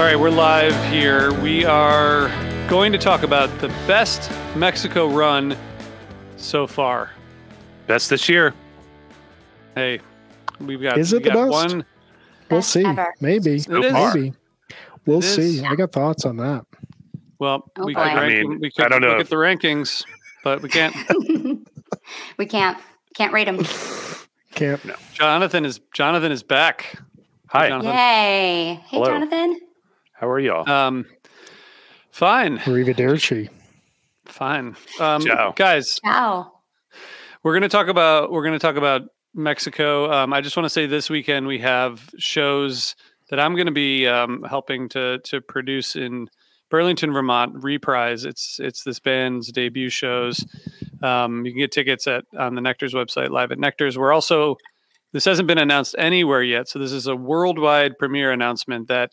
All right, we're live here. We are going to talk about the best Mexico run so far. Best this year. Hey, we've got, Is it the got best? one. We'll Best see. ever. Maybe. It is. Maybe. We'll It is. see. I got thoughts on that. Well, Oh, we boy. could, I rank, mean, we could I don't know look at the rankings, but we can't. we can't can't rate them. Can't. No. Jonathan is Jonathan is back. Hi. Jonathan. Yay! Hey, Hello. Jonathan. How are y'all? Um, fine, Arrivederci. fine. Um, Ciao. guys, Ciao. we're gonna talk about we're gonna talk about Mexico. Um, I just want to say this weekend we have shows that I'm gonna be um, helping to to produce in Burlington, Vermont. Reprise. It's it's this band's debut shows. Um, you can get tickets at on the Nectar's website, live at Nectar's. We're also this hasn't been announced anywhere yet, so this is a worldwide premiere announcement that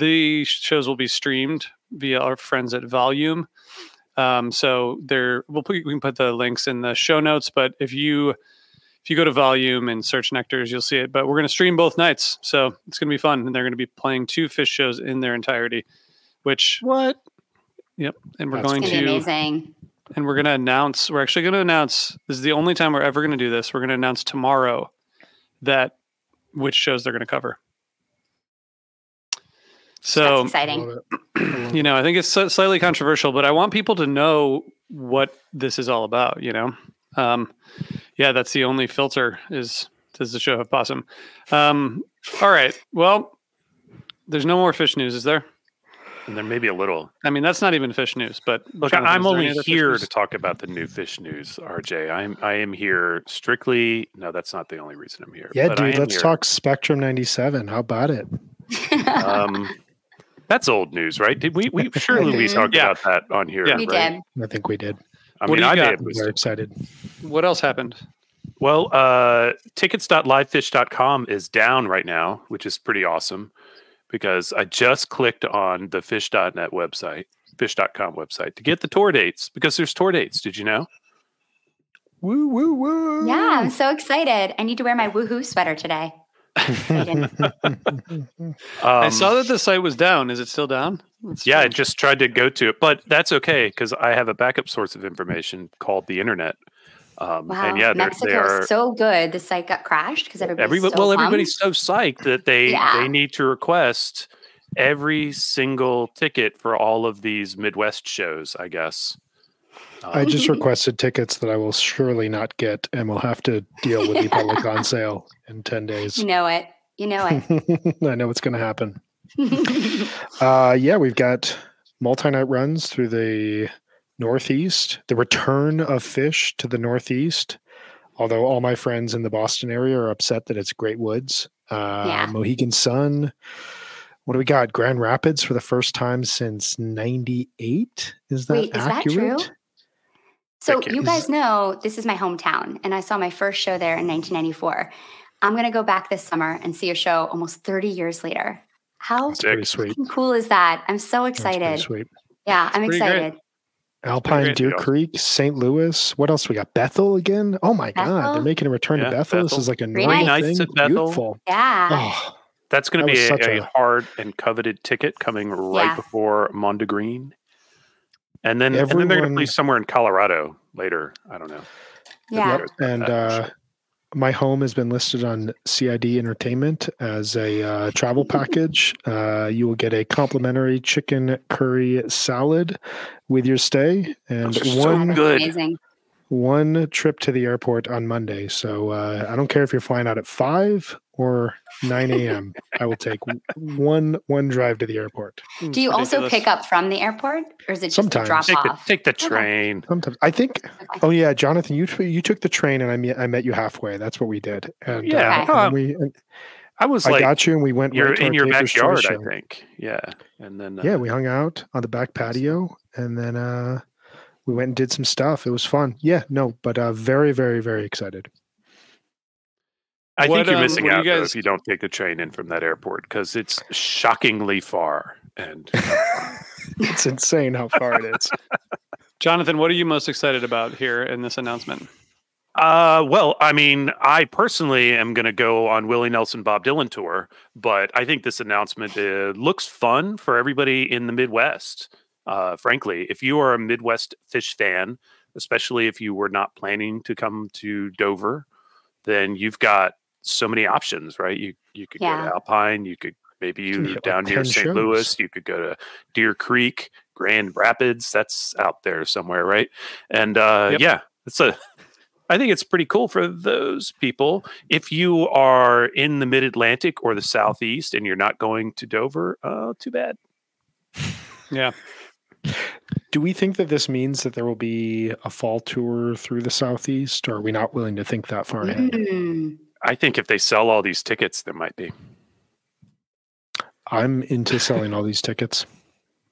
the shows will be streamed via our friends at Volume. Um, so there, we'll put, we can put the links in the show notes. But if you if you go to Volume and search Nectars, you'll see it. But we're going to stream both nights, so it's going to be fun. And they're going to be playing two Phish shows in their entirety. Which What? yep, and we're That's going It's gonna be to amazing. and we're going to announce. We're actually going to announce. This is the only time we're ever going to do this. We're going to announce tomorrow that which shows they're going to cover. So That's exciting. You know, I think it's slightly controversial, but I want people to know what this is all about. You know, um, yeah, that's the only filter is does the show have possum? Um, all right, well, there's no more Phish news, is there? and there may be a little. I mean, that's not even Phish news, but Look, Jonathan, I'm only any other Phish here to talk about the new Phish news, RJ. I'm I am here strictly. No, that's not the only reason I'm here. Yeah, but dude, let's here. talk Spectrum 97. How about it? Um, that's old news, right? Did we? We surely we Mhm. talked Yeah. about that on here. Yeah. we right? did. I think we did. I What mean, I got? may have I'm very excited. What else happened? Well, uh, tickets.livephish.com is down right now, which is pretty awesome because I just clicked on the phish.net website, phish.com website to get the tour dates because there's tour dates. Did you know? Woo, woo, woo. Yeah, I'm so excited. I need to wear my woohoo sweater today. Excited. Um, I saw that the site was down. Is it still down? It's Yeah, I just tried to go to it, but that's okay because I have a backup source of information called the internet. Um, Wow. and yeah, they're, Mexico they are is so good. The site got crashed because everybody. everybody. so well, pumped. everybody's so psyched that they Yeah. they need to request every single ticket for all of these Midwest shows. I guess. I Um, just requested tickets that I will surely not get, and we'll have to deal with the public on sale in 10 days. You know it. You know it. I know what's going to happen. Uh, yeah, we've got multi-night runs through the Northeast. The return of Phish to the Northeast. Although all my friends in the Boston area are upset that it's Great Woods. uh, Yeah. Mohegan Sun. What do we got? Grand Rapids for the first time since '98. Is that Wait, is that accurate? true? So you. you guys know this is my hometown, and I saw my first show there in 1994. I'm gonna go back this summer and see a show almost 30 years later. How That's pretty Sick. sweet. cool is that? I'm so excited. sweet. Yeah, I'm Pretty great. excited. Alpine. Deer Yeah. Creek, St. Louis. What else we got? Bethel again. Oh my God, they're making a return Yeah, to Bethel. This is like a Pretty northern nice. thing. Nice at Bethel. Beautiful. Yeah. Oh, That's going That to be a, such a a- hard and coveted ticket coming right Yeah. before Mondegreen. And then, and then they're going to Everyone- play somewhere in Colorado later. I don't know. yeah. Yep. and That uh, my home has been listed on CID Entertainment as a uh, travel package. Uh, you will get a complimentary chicken curry salad with your stay, and Those so one good. Amazing. one trip to the airport on Monday. So uh, I don't care if you're flying out at five or nine a.m. I will take one one drive to the airport. Do you also pick up from the airport, or is it just Sometimes. a drop Take the, off? take the Okay. train. Sometimes I think. Okay. Oh yeah, Jonathan, you you took the train and I met I met you halfway. That's what we did. And Yeah. uh, and we and I was I like, got you, and we went you're right in your Papers, backyard, I think. Yeah. And then, uh, Yeah, we hung out on the back patio, and then uh, we went and did some stuff. It was fun. Yeah, no, but uh, very, very, very excited. I What, think you're um, missing out you though, if you don't take the train in from that airport because it's shockingly far. And It's insane how far it is. Jonathan, what are you most excited about here in this announcement? Uh, well, I mean, I personally am going to go on Willie Nelson Bob Dylan tour, but I think this announcement uh, looks fun for everybody in the Midwest. Uh, frankly, if you are a Midwest Phish fan, especially if you were not planning to come to Dover, then you've got so many options, right? You you could go to Alpine, you could maybe you can hit, like, down near St. shows. Louis, you could go to Deer Creek, Grand Rapids. That's out there somewhere, right? And uh, Yep. yeah, it's a. I think it's pretty cool for those people. If you are in the Mid Atlantic or the Southeast and you're not going to Dover, uh, too bad. Yeah. Do we think that this means that there will be a fall tour through the southeast, or are we not willing to think that far ahead? Mm. I think if they sell all these tickets, there might be. I'm into selling all these tickets.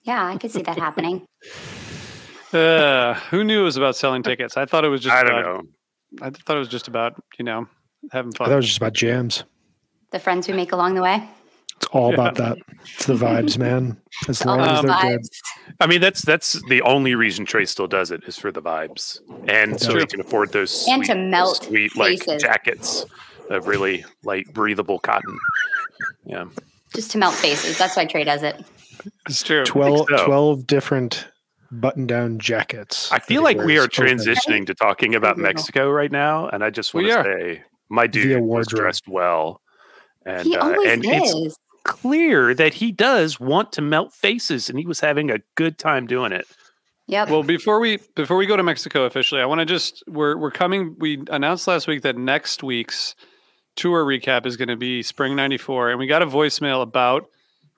Yeah, I could see that happening. Uh, who knew it was about selling tickets? I thought it was just I don't about, know. I thought it was just about, you know, having fun. I thought it was just about jams. The friends we make along the way. It's all Yeah. about that. It's the vibes, man. As long All as they're good. vibes. I mean, that's that's the only reason Trey still does it is for the vibes, and so True. he can afford those And to melt sweet like jackets of really light, breathable cotton. Yeah, Just to melt faces. That's why Trey does it. It's true. 12, so. 12 different button-down jackets. I feel like we are transitioning to talking about Mexico right now, and I just want to say my dude was dressed well, and he uh, always and it's clear that he does want to melt faces, and he was having a good time doing it. Yep. Well, before we before we go to Mexico officially, I want to just we're we're coming. We announced last week that next week's tour recap is going to be Spring '94, and we got a voicemail about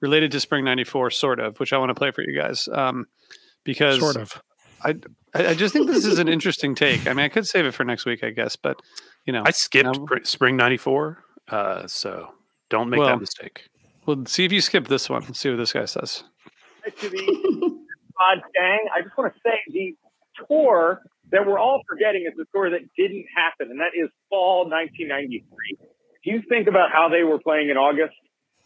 related to Spring '94, sort of, which I want to play for you guys. Um, because Sort of. I I just think this is an interesting take. I mean, I could save it for next week, I guess, but you know, I skipped No. pr- spring '94, uh, so don't make Well, that mistake. we'll see if you skip this one. See what this guy says. to the pod gang. I just want to say the tour that we're all forgetting is the tour that didn't happen, and that is fall 1993. If you think about how they were playing in August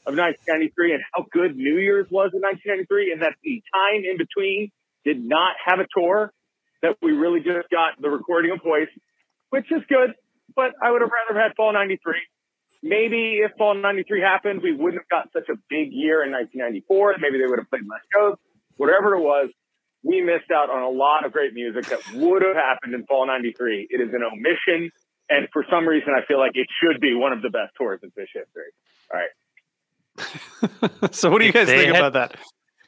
of 1993 and how good New Year's was in 1993, and that the time in between did not have a tour, that we really just got the recording of voice, which is good, but I would have rather had fall 93. Maybe if fall 93 happened, we wouldn't have got such a big year in 1994. Maybe they would have played less shows. Whatever it was, we missed out on a lot of great music that would have happened in fall 93. It is an omission. And for some reason, I feel like it should be one of the best tours in Phish history. All right. so, what do you If guys think had- about that?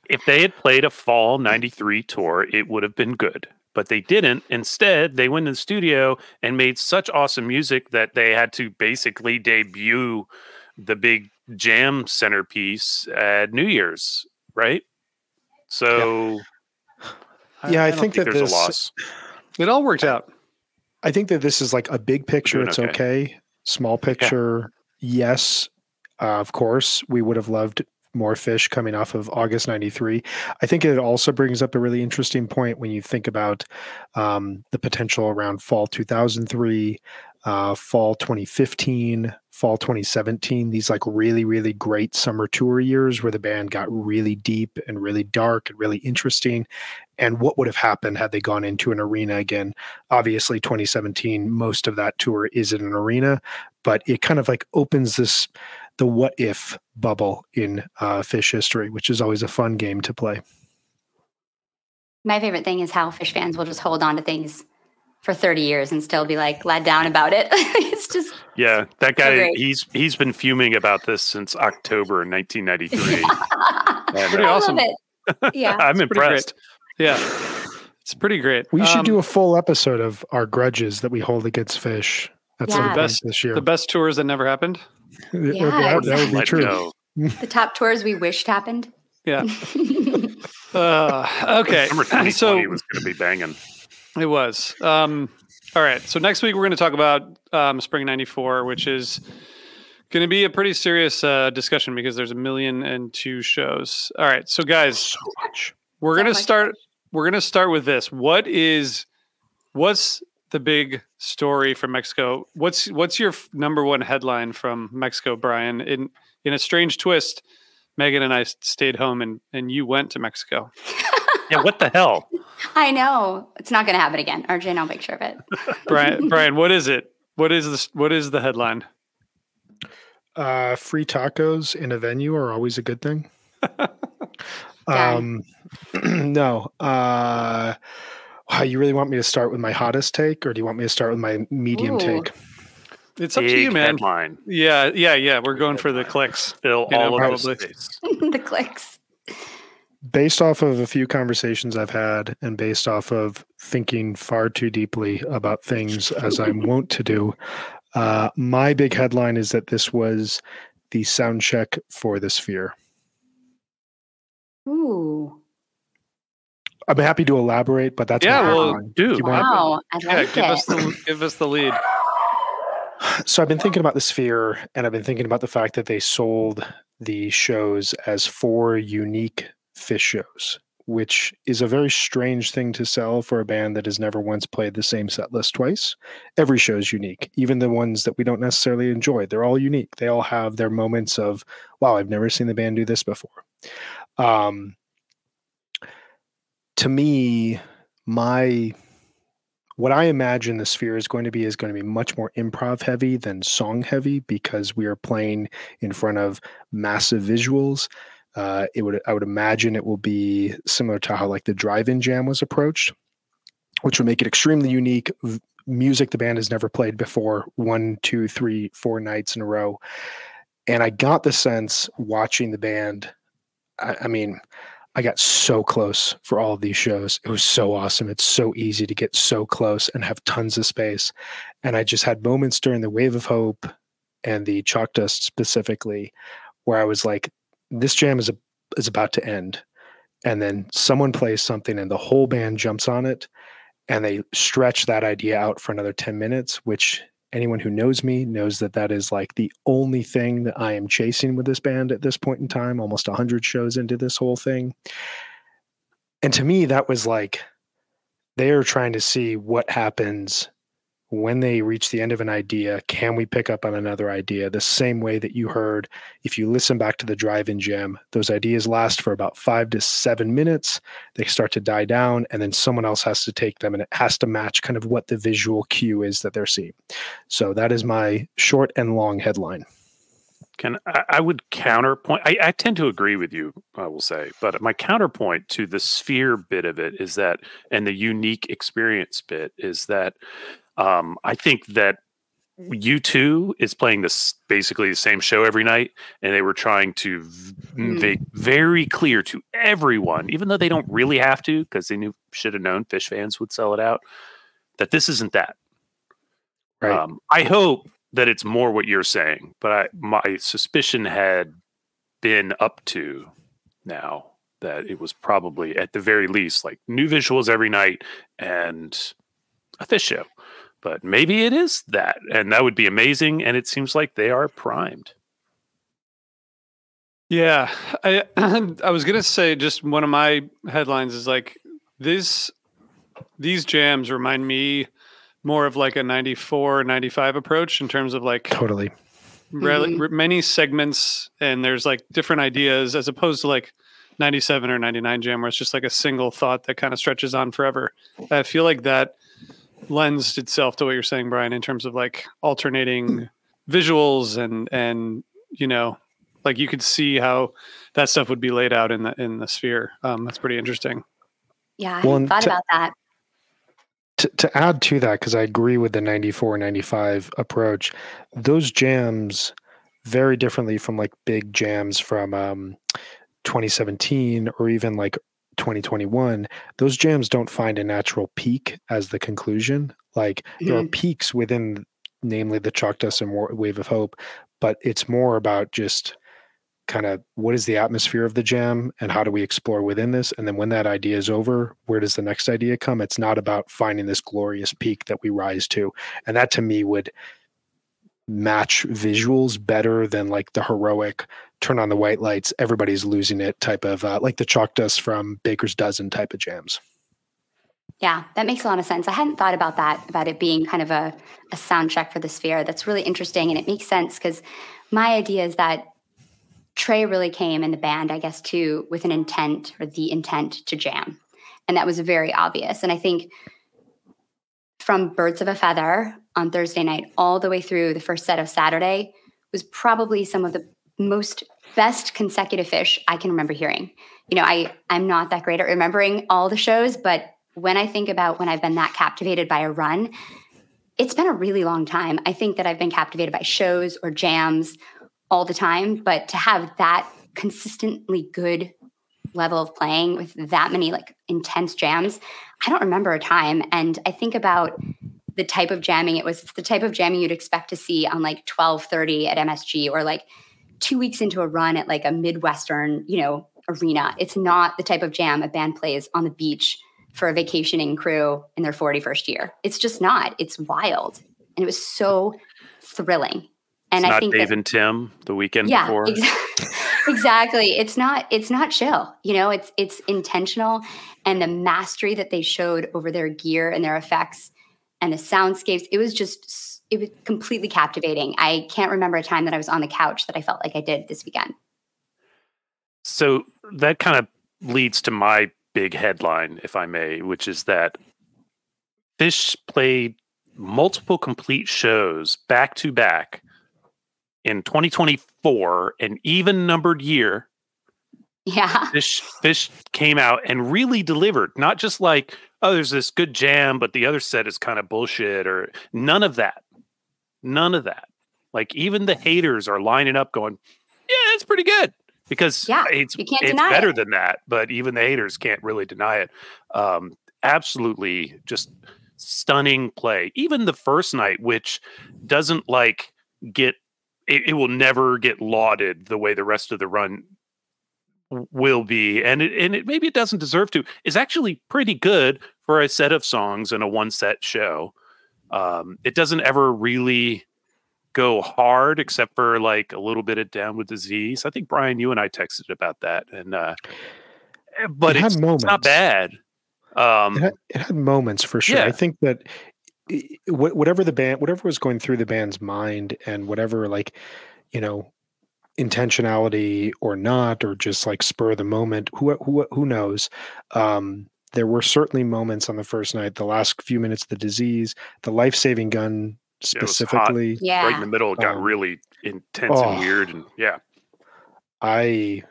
If they had played a fall '93 tour, it would have been good. But they didn't. Instead, they went in the studio and made such awesome music that they had to basically debut the big jam centerpiece at New Year's, right? So, Yeah, I don't think that there's this- a loss. It all worked out. I think that this is like a big picture. It's okay. okay. Small picture, yes. Uh, of course, we would have loved more Phish coming off of August 93. I think it also brings up a really interesting point when you think about um, the potential around fall 2003, uh, fall 2015, fall 2017, these like really, really great summer tour years where the band got really deep and really dark and really interesting. And what would have happened had they gone into an arena again? Obviously, 2017, most of that tour is in an arena, but it kind of like opens this the what if bubble in uh, Phish history, which is always a fun game to play. My favorite thing is how Phish fans will just hold on to things for 30 years and still be like let down about it. it's just Yeah, that guy great. he's he's been fuming about this since October 1993. And, Pretty uh, I awesome. love it. Yeah. I'm pretty great. impressed. Yeah, it's pretty great. We should Um, do a full episode of our grudges that we hold against Phish. That's some Yeah. point Best- this year. the best tours that never happened. That would- Yeah, that, that would be Let true. go. the top tours we wished happened. Yeah. Uh, okay. Number 2020 So was going to be banging. It was. Um, all right. So next week we're going to talk about um, Spring '94, which is going to be a pretty serious uh, discussion because there's a million and two shows. All right. So guys, So much. we're going to much start. We're going to start with this. What is what's the big story from Mexico? What's what's your f- number one headline from Mexico, Brian? In in a strange twist, Megan and I stayed home and and you went to Mexico. Yeah, what the hell? I know. It's not going to happen again. RJ, and I'll make sure of it. Brian, Brian, what is it? What is this? What is the headline? Uh, free tacos in a venue are always a good thing. um, no. Uh, wow, you really want me to start with my hottest take, or do you want me to start with my medium Ooh. take? It's up Big to you, man. headline. Yeah, yeah, yeah. We're going for the clicks. Fill You know, all of probably. the space. the clicks. Based off of a few conversations I've had, and based off of thinking far too deeply about things as I'm wont to do, uh, my big headline is that this was the sound check for the Sphere. Ooh. I'm happy to elaborate, but that's Yeah, my well, headline. do. You want- Wow. I Yeah, like give us the give us the lead. So I've been thinking about the Sphere, and I've been thinking about the fact that they sold the shows as four unique Phish shows, which is a very strange thing to sell for a band that has never once played the same set list twice. Every show is unique, even the ones that we don't necessarily enjoy. They're all unique. They all have their moments of, wow, I've never seen the band do this before. Um, to me, my what I imagine the sphere is going to be is going to be much more improv heavy than song heavy because we are playing in front of massive visuals. Uh, it would I would imagine it will be similar to how like the drive-in jam was approached, which would make it extremely unique. V- music the band has never played before, one, two, three, four nights in a row. And I got the sense watching the band. I, I mean, I got so close for all of these shows. It was so awesome. It's so easy to get so close and have tons of space. And I just had moments during the Wave of Hope and the Chalk Dust specifically where I was like, this jam is a, is about to end. And then someone plays something and the whole band jumps on it and they stretch that idea out for another 10 minutes, which anyone who knows me knows that that is like the only thing that I am chasing with this band at this point in time, almost 100 shows into this whole thing. And to me, that was like they're trying to see what happens when they reach the end of an idea. Can we pick up on another idea? The same way that you heard, if you listen back to the drive in jam, those ideas last for about five to seven minutes. They start to die down, and then someone else has to take them, and it has to match kind of what the visual cue is that they're seeing. So that is my short and long headline. Can I, I would counterpoint? I, I tend to agree with you. I will say, but my counterpoint to the sphere bit of it is that, and the unique experience bit is that, um, I think that U two is playing this basically the same show every night, and they were trying to v- Hmm. make very clear to everyone, even though they don't really have to, because they knew should have known Phish fans would sell it out, that this isn't that. Right. Um, I hope that it's more what you're saying, but I, my suspicion had been up to now that it was probably at the very least like new visuals every night and a Phish show. But maybe it is that, and that would be amazing. And it seems like they are primed. Yeah, I I was gonna say just one of my headlines is like this. These jams remind me more of like a 94 95 approach in terms of like Totally. rel- Mhm. many segments and there's like different ideas as opposed to like 97 or 99 jam where it's just like a single thought that kind of stretches on forever i feel like that lends itself to what you're saying brian in terms of like alternating visuals and and you know like you could see how that stuff would be laid out in the in the sphere um that's pretty interesting Yeah, I Well, thought to- about that. to, to add to that because i agree with the 94 95 approach those jams very differently from like big jams from um, 2017 or even like 2021 those jams don't find a natural peak as the conclusion. Like there are mm-hmm. peaks within namely the chalk dust and Wa- wave of hope but it's more about just kind of what is the atmosphere of the jam and how do we explore within this? And then when that idea is over where does the next idea come? It's not about finding this glorious peak that we rise to. And that to me would match visuals better than like the heroic turn on the white lights everybody's losing it type of uh, like the chalk dust from baker's dozen type of jams Yeah, that makes a lot of sense. I hadn't thought about that, about it being kind of a, a sound check for the sphere. That's really interesting. And it makes sense because my idea is that Trey really came in the band, I guess, too, with an intent or the intent to jam. And that was very obvious. And I think from Birds of a Feather on Thursday night all the way through the first set of Saturday was probably some of the most best consecutive Phish I can remember hearing. You know, I I'm not that great at remembering all the shows, but when I think about when I've been that captivated by a run, it's been a really long time. I think that I've been captivated by shows or jams all the time, but to have that consistently good level of playing with that many like intense jams, I don't remember a time. And I think about the type of jamming it was. It's the type of jamming you'd expect to see on like 1230 at MSG or like two weeks into a run at like a Midwestern, you know, arena. It's not the type of jam a band plays on the beach for a vacationing crew in their 41st year. It's just not. It's wild. And it was so thrilling. And it's I think Dave that, and Tim the weekend yeah, before. exa- exactly. It's not it's not chill. You know, it's it's intentional and the mastery that they showed over their gear and their effects and the soundscapes, it was just, it was completely captivating. I can't remember a time that I was on the couch that I felt like I did this weekend. So that kind of leads to my big headline, if I may, which is that Phish played multiple complete shows back to back in 2024, an even numbered year. Yeah. Phish Phish came out and really delivered. Not just like, oh, there's this good jam, but the other set is kind of bullshit, or none of that. None of that. Like even the haters are lining up, going, "Yeah, it's pretty good." Because Yeah, it's it's better it. than that. But even the haters can't really deny it. Um, absolutely, just stunning play. Even the first night, which doesn't like get it, it will never get lauded the way the rest of the run will be and it and it maybe it doesn't deserve to is actually pretty good for a set of songs and a one set show um it doesn't ever really go hard except for like a little bit of down with disease i think brian you and i texted about that and uh eh, but It had it's, it's not bad um it had, it had moments for sure. Yeah. I think that whatever the band, whatever was going through the band's mind, and whatever like, you know, intentionality or not, or just like spur of the moment, who who who knows? Um, there were certainly moments on the first night, the last few minutes of the disease, the life saving gun was hot. specifically. Yeah. right in the middle it got Um, really intense and oh. weird and yeah I,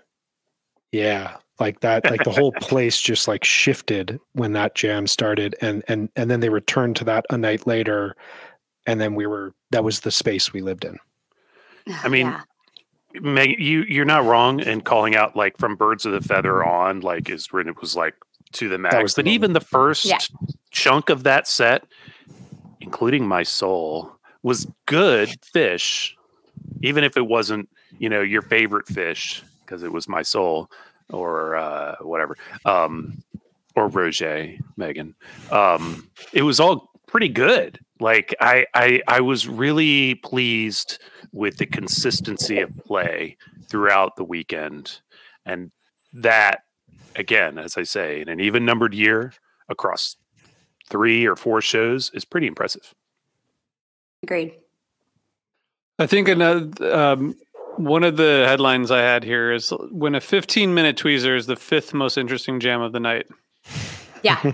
yeah, like that, like the whole place just like shifted when that jam started, and and and then they returned to that a night later, and then we were that was the space we lived in. I mean, Yeah. Meg, you you're not wrong in calling out like from birds of the feather on like is when it was like to the max. was the but even the first Yeah. chunk of that set, including my soul, was good Phish, even if it wasn't you know your favorite Phish because it was my soul or uh, whatever um, or Roger Megan. Um, it was all pretty good. Like I, I, I was really pleased with the consistency of play throughout the weekend, and that, again, as I say, in an even numbered year across three or four shows is pretty impressive. Agreed. I think another um, one of the headlines I had here is when a 15 minute tweezer is the fifth most interesting jam of the night. Yeah, and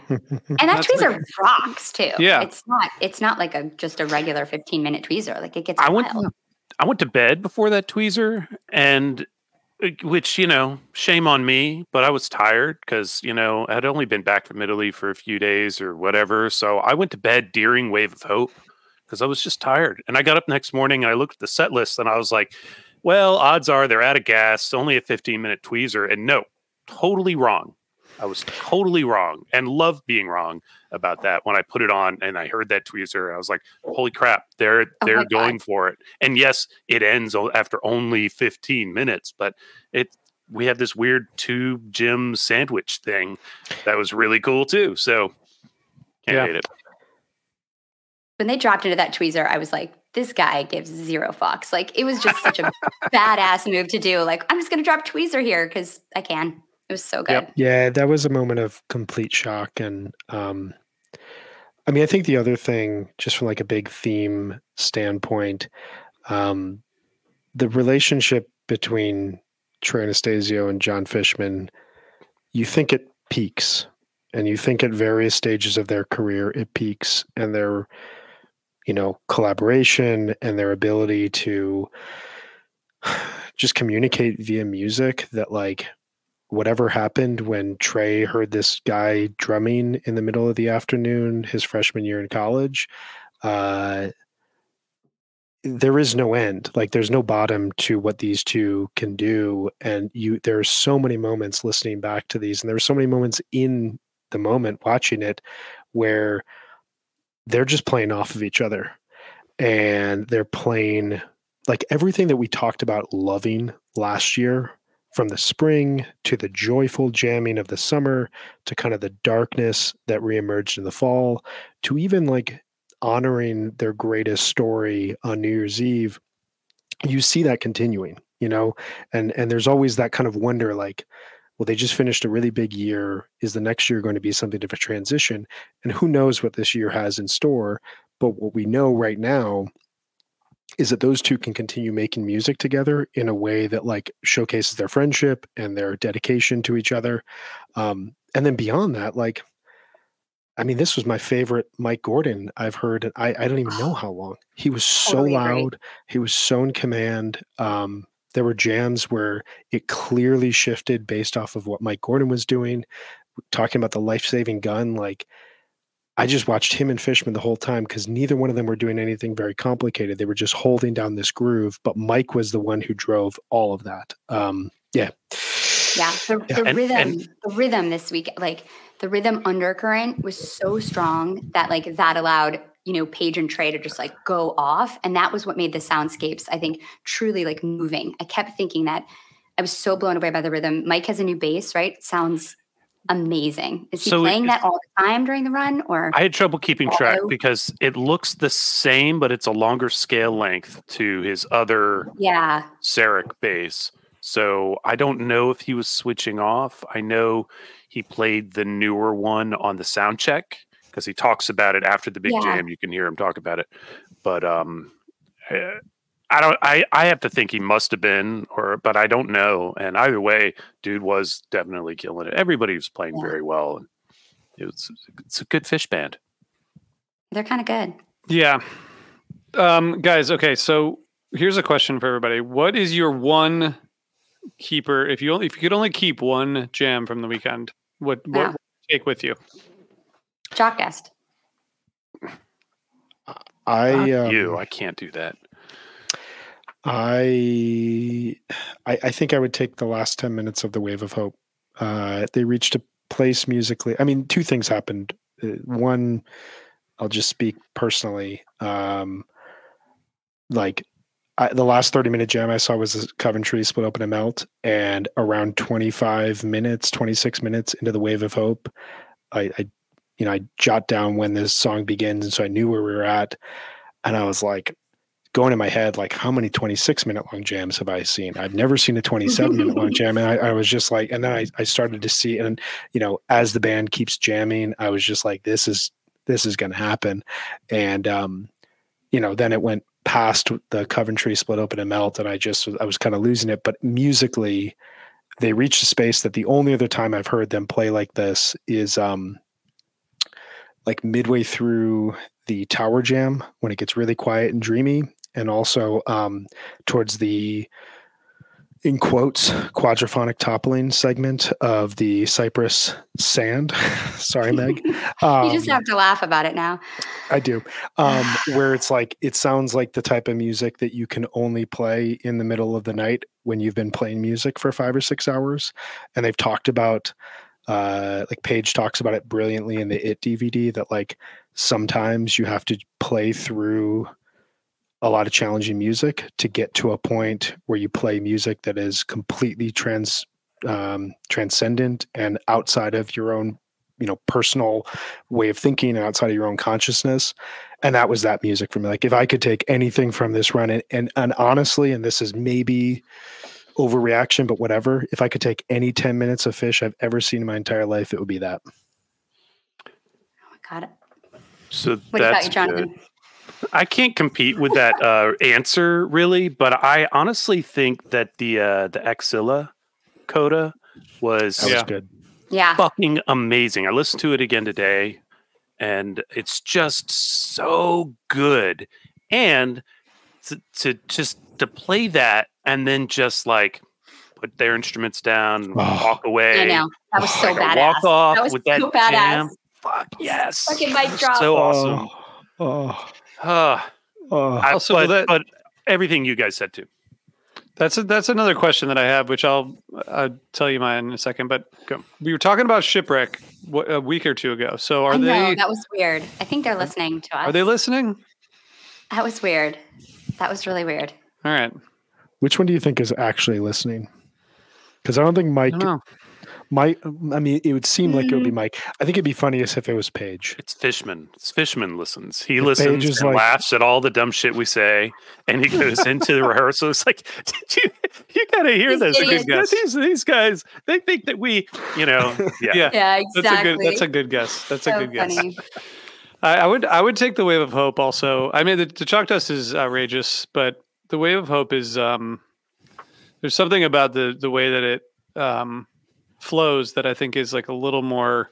that tweezer weird. rocks too. Yeah. it's not. It's not like a just a regular fifteen minute tweezer. Like it gets I wild. went I went to bed before that tweezer and uh, which you know shame on me but i was tired because you know i had only been back from italy for a few days or whatever so i went to bed during wave of hope because i was just tired and i got up next morning and i looked at the set list and i was like well odds are they're out of gas only a 15 minute tweezer and no totally wrong i was totally wrong and love being wrong about that when i put it on and i heard that tweezer i was like holy crap they're Oh they're God. going for it and yes it ends after only 15 minutes but it we had this weird two gym sandwich thing that was really cool too so can't Yeah. hate it when they dropped into that tweezer, I was like, this guy gives zero fucks. Like it was just such a badass move to do. Like I'm just gonna drop tweezer here because I can. It was so good. Yep. Yeah, that was a moment of complete shock. And um, I mean, I think the other thing, just from like a big theme standpoint, um, the relationship between Trey Anastasio and John Fishman, you think it peaks, and you think at various stages of their career it peaks, and their, you know, collaboration and their ability to just communicate via music that like whatever happened when Trey heard this guy drumming in the middle of the afternoon his freshman year in college, uh, there is no end. Like there's no bottom to what these two can do. And you there are so many moments listening back to these, and there were so many moments in the moment watching it where they're just playing off of each other. And they're playing like everything that we talked about loving last year from the spring to the joyful jamming of the summer to kind of the darkness that reemerged in the fall to even like honoring their greatest story on New Year's Eve you see that continuing you know? And and there's always that kind of wonder like well they just finished a really big year. Is the next year going to be something of a transition? And who knows what this year has in store? But what we know right now is that those two can continue making music together in a way that like showcases their friendship and their dedication to each other. Um, and then beyond that like i mean this was my favorite mike gordon i've heard i, I don't even know how long. He was so Totally loud. He was so in command. Um, there were jams where it clearly shifted based off of what mike gordon was doing. Talking about the life-saving gun like I just watched him and Fishman the whole time because neither one of them were doing anything very complicated. They were just holding down this groove, but Mike was the one who drove all of that. Um, yeah. Yeah, the, Yeah, the and- rhythm, and- the rhythm this week, like the rhythm undercurrent was so strong that like that allowed you know Page and Trey to just like go off, and that was what made the soundscapes I think truly like moving. I kept thinking that I was so blown away by the rhythm. Mike has a new bass, right? Sounds amazing. Is he So playing it- that all the time during the run, or I had trouble keeping track because it looks the same, but it's a longer scale length to his other yeah, Sarek bass. So I don't know if he was switching off. I know he played the newer one on the sound check because he talks about it after the big Yeah. jam. You can hear him talk about it. But um, eh, I don't. I I have to think he must have been, or but I don't know. And either way, dude was definitely killing it. Everybody was playing Yeah. very well. And it was it's a good Phish band. they're kind of good. Yeah. Um, guys, okay, so here's a question for everybody. What is your one keeper if you only if you could only keep one jam from the weekend? What what Yeah. would you take with you? Jock guest. I, um, you, I can't do that. I, I, I think I would take the last 10 minutes of the Wave of Hope. Uh, they reached a place musically. I mean, two things happened. Uh, one, I'll just speak personally. Um, like I, the last 30 minute jam I saw was Coventry split open and melt. And around 25 minutes, 26 minutes into the Wave of Hope, I, I you know, I jot down when this song begins, and so I knew where we were at. And I was like, going in my head, like, how many 26 minute long jams have I seen? I've never seen a 27 minute long jam. And I, I, was just like, and then I, I started to see, and, you know, as the band keeps jamming, I was just like, this is, this is going to happen. And, um, you know, then it went past the Coventry split open and melt, and I just, I was kind of losing it. But musically, they reached a space that the only other time I've heard them play like this is, um, like midway through the tower jam when it gets really quiet and dreamy and also um, towards the in quotes quadraphonic toppling segment of the cypress sand. Sorry meg. Um, you just um, have to laugh about it now. I do. Um, where it's like it sounds like the type of music that you can only play in the middle of the night when you've been playing music for five or six hours. And they've talked about uh, like Page talks about it brilliantly in the It DVD that like sometimes you have to play through a lot of challenging music to get to a point where you play music that is completely trans um, transcendent and outside of your own you know personal way of thinking and outside of your own consciousness. And that was that music for me. Like if i could take anything from this run and and, and honestly and this is maybe overreaction but whatever if i could take any 10 minutes of Phish i've ever seen in my entire life it would be that. Oh my god so what that's about you jonathan good. I can't compete with that uh, answer really, but I honestly think that the uh, the Axilla coda was, that was good. Yeah, fucking amazing. I listened to it again today, and it's just so good. And to, to just to play that and then just like put their instruments down and Oh. walk away. I know that was so Like badass. Walk off that was with that so badass. jam. Fuck yes. Fucking mic drop. So awesome. Oh, Uh, oh, I- Also, but, that- but everything you guys said too. That's a, that's another question that I have, which I'll I'll tell you mine in a second. But go. we were talking about shipwreck wh- a week or two ago. So are I know, they that was weird. I think they're listening to us. are they listening? That was weird. That was really weird. All right. which one do you think is actually listening because i don't think I mike don't know. Mike i mean it would seem like it would be mike i think it'd be funniest if it was Page. It's Fishman. It's Fishman listens. He If listens and like- laughs at all the dumb shit we say, and he goes into the rehearsal. It's like, Did you you gotta hear These this. idiots. Because These these guys, they think that we, you know, yeah. Yeah. Yeah, exactly. That's a good. That's a good guess. That's a so good guess. I, I would. I would take the wave of hope. Also, I mean, the, the chalk dust is outrageous, but the wave of hope is. um There's something about the the way that it um flows that I think is like a little more.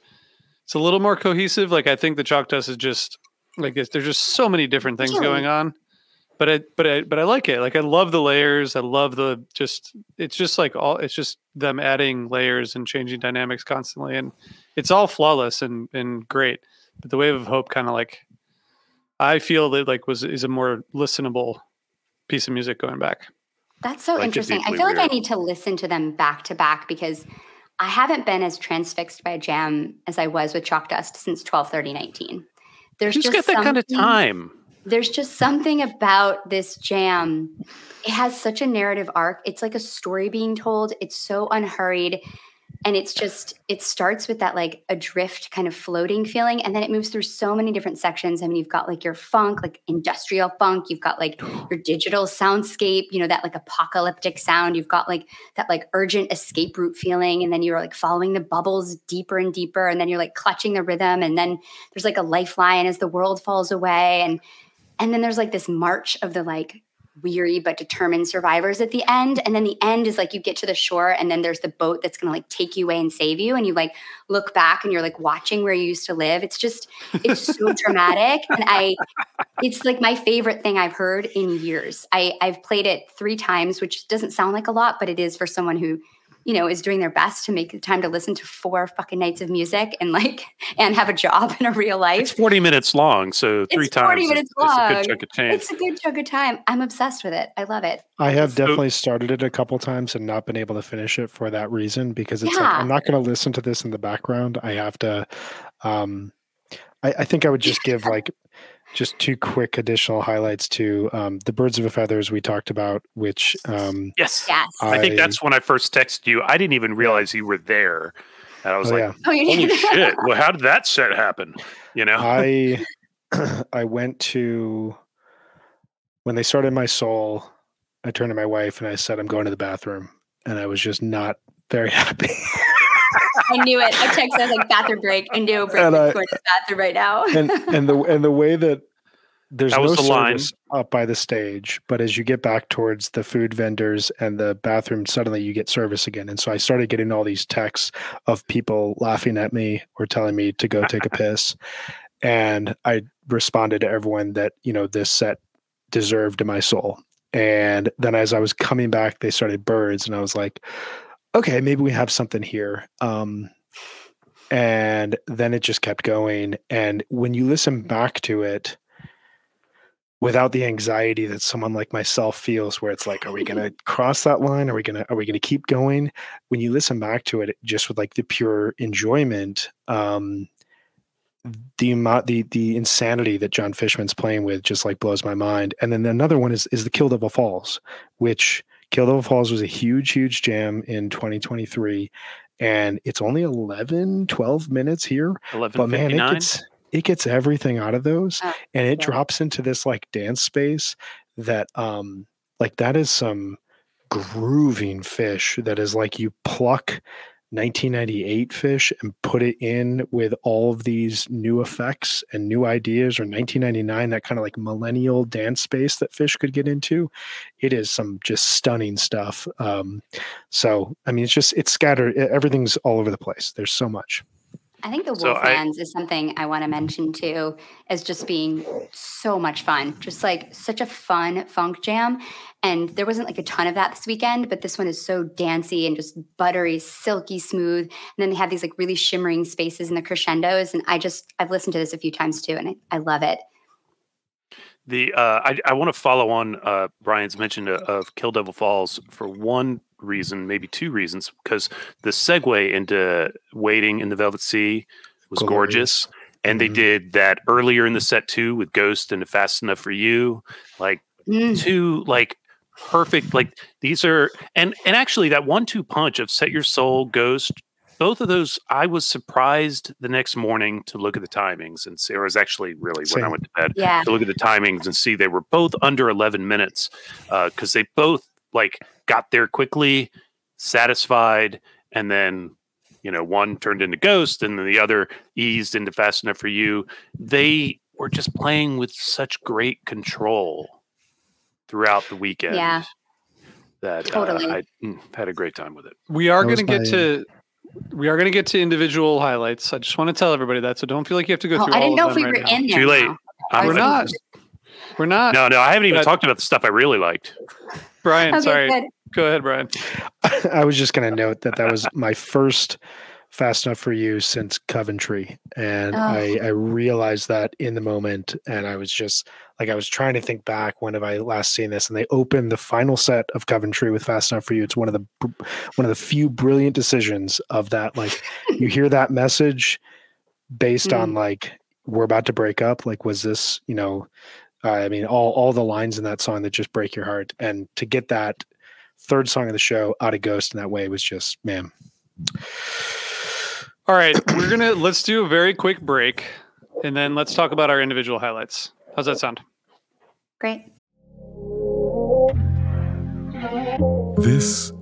It's a little more cohesive. Like I think the chalk dust is just like it's, there's just so many different things Sure. going on. But I, but I, but I like it. Like I love the layers. I love the just. It's just like all. It's just them adding layers and changing dynamics constantly, and it's all flawless and and great. But the wave of hope kind of like I feel that like was is a more listenable piece of music going back. That's so Like, interesting. I deeply feel like I need to listen to them back to back because I haven't been as transfixed by jam as I was with Chalk Dust since 12 30 19. There's Who's just got that kind of time? There's just something about this jam. It has such a narrative arc. It's like a story being told. It's so unhurried. And it's just, it starts with that like adrift kind of floating feeling. And then it moves through so many different sections. I mean, you've got like your funk, like industrial funk. You've got like your digital soundscape, you know, that like apocalyptic sound. You've got like that like urgent escape route feeling. And then you're like following the bubbles deeper and deeper. And then you're like clutching the rhythm. And then there's like a lifeline as the world falls away. And and then there's like this march of the like weary but determined survivors at the end. And then the end is like you get to the shore and then there's the boat that's gonna like take you away and save you. And you like look back and you're like watching where you used to live. It's just, it's so dramatic. And I it's like my favorite thing I've heard in years. I, I've played it three times, which doesn't sound like a lot, but it is for someone who you know, is doing their best to make the time to listen to four fucking nights of music and like and have a job in a real life. It's 40 minutes long, so three It's 40 times. is- minutes is a good chunk of change. It's a good chunk of time. I'm obsessed with it. I love it. I have So- definitely started it a couple times and not been able to finish it for that reason because it's like I'm not going to listen to this in the background. I have to. Um, I, I think I would just give like just two quick additional highlights to um, the birds of a feathers we talked about, which um, yes. Yes. I think that's when I first texted you. I didn't even realize you were there. And I was Oh, like, yeah. Oh, you holy shit! Well, how did that set happen? You know, I I went to when they started my soul. I turned to my wife and I said, "I'm going to the bathroom," and I was just not very happy. I knew it. I texted. I was like, bathroom break. I knew And Brandon's I- going to the bathroom right now. and and the and the way that there's That no was the line. service up by the stage, but as you get back towards the food vendors and the bathroom, suddenly you get service again. And so I started getting all these texts of people laughing at me or telling me to go take a piss. And I responded to everyone that, you know, this set deserved in my soul. And then as I was coming back, they started birds, and I was like, okay, maybe we have something here. Um, and then it just kept going. And when you listen back to it, without the anxiety that someone like myself feels, where it's like, are we going to cross that line? Are we going to are we going to keep going? When you listen back to it, just with like the pure enjoyment, um, the amount the the insanity that Jon Fishman's playing with just like blows my mind. And then another one is is the Kill Devil Falls, which Kill Devil Falls was a huge huge jam in 2023 and it's only 11 12 minutes here eleven but man fifty it gets it gets everything out of those Oh, and it yeah. drops into this like dance space that um like that is some grooving Phish that is like you pluck 1998 Phish and put it in with all of these new effects and new ideas or 1999 that kind of like millennial dance space that Phish could get into it is some just stunning stuff. Um so i mean it's just it's scattered everything's all over the place. There's so much I think the So I- is something I want to mention too, as just being so much fun. Just like such a fun funk jam. And there wasn't like a ton of that this weekend, but this one is so dancey and just buttery, silky smooth. And then they have these like really shimmering spaces in the crescendos. And I just, I've listened to this a few times too, and I, I love it. The uh, I I want to follow on uh, Brian's mention of, of Kill Devil Falls for one reason, maybe two reasons, because the segue into Wading in the Velvet Sea was Glorious. gorgeous, and they Mhm. did that earlier in the set too with Ghost and Fast Enough for You, like Mm. two like perfect like these are and and actually that one two punch of Set Your Soul Ghost. Both of those, I was surprised the next morning to look at the timings and see. It was actually really when I went to bed Yeah. to look at the timings and see they were both under 11 minutes because they both like got there quickly satisfied and then you know one turned into ghost and then the other eased into fast enough for you they were just playing with such great control throughout the weekend Yeah. that Totally. uh, i mm, had a great time with it We are going to get to we are going to get to individual highlights. I just want to tell everybody that, so don't feel like you have to go Oh, through. I all didn't know of if we them were right now. in there. Too late. now. I'm- We're not. We're not. no no i haven't even But- talked about the stuff i really liked Brian, Okay, sorry. good. Go ahead, Brian. I was just going to note that that was my first Fast Enough for You since Coventry. And Oh. I, I realized that in the moment. And I was just like, I was trying to think back when have I last seen this? And they opened the final set of Coventry with Fast Enough for You. It's one of the one of the few brilliant decisions of that. Like, you hear that message based on mm-hmm. like, we're about to break up. Like, was this, you know, I mean, all all the lines in that song that just break your heart, and to get that third song of the show out of Ghost in that way was just man. All right, we're gonna let's do a very quick break, and then let's talk about our individual highlights. How's that sound? Great. This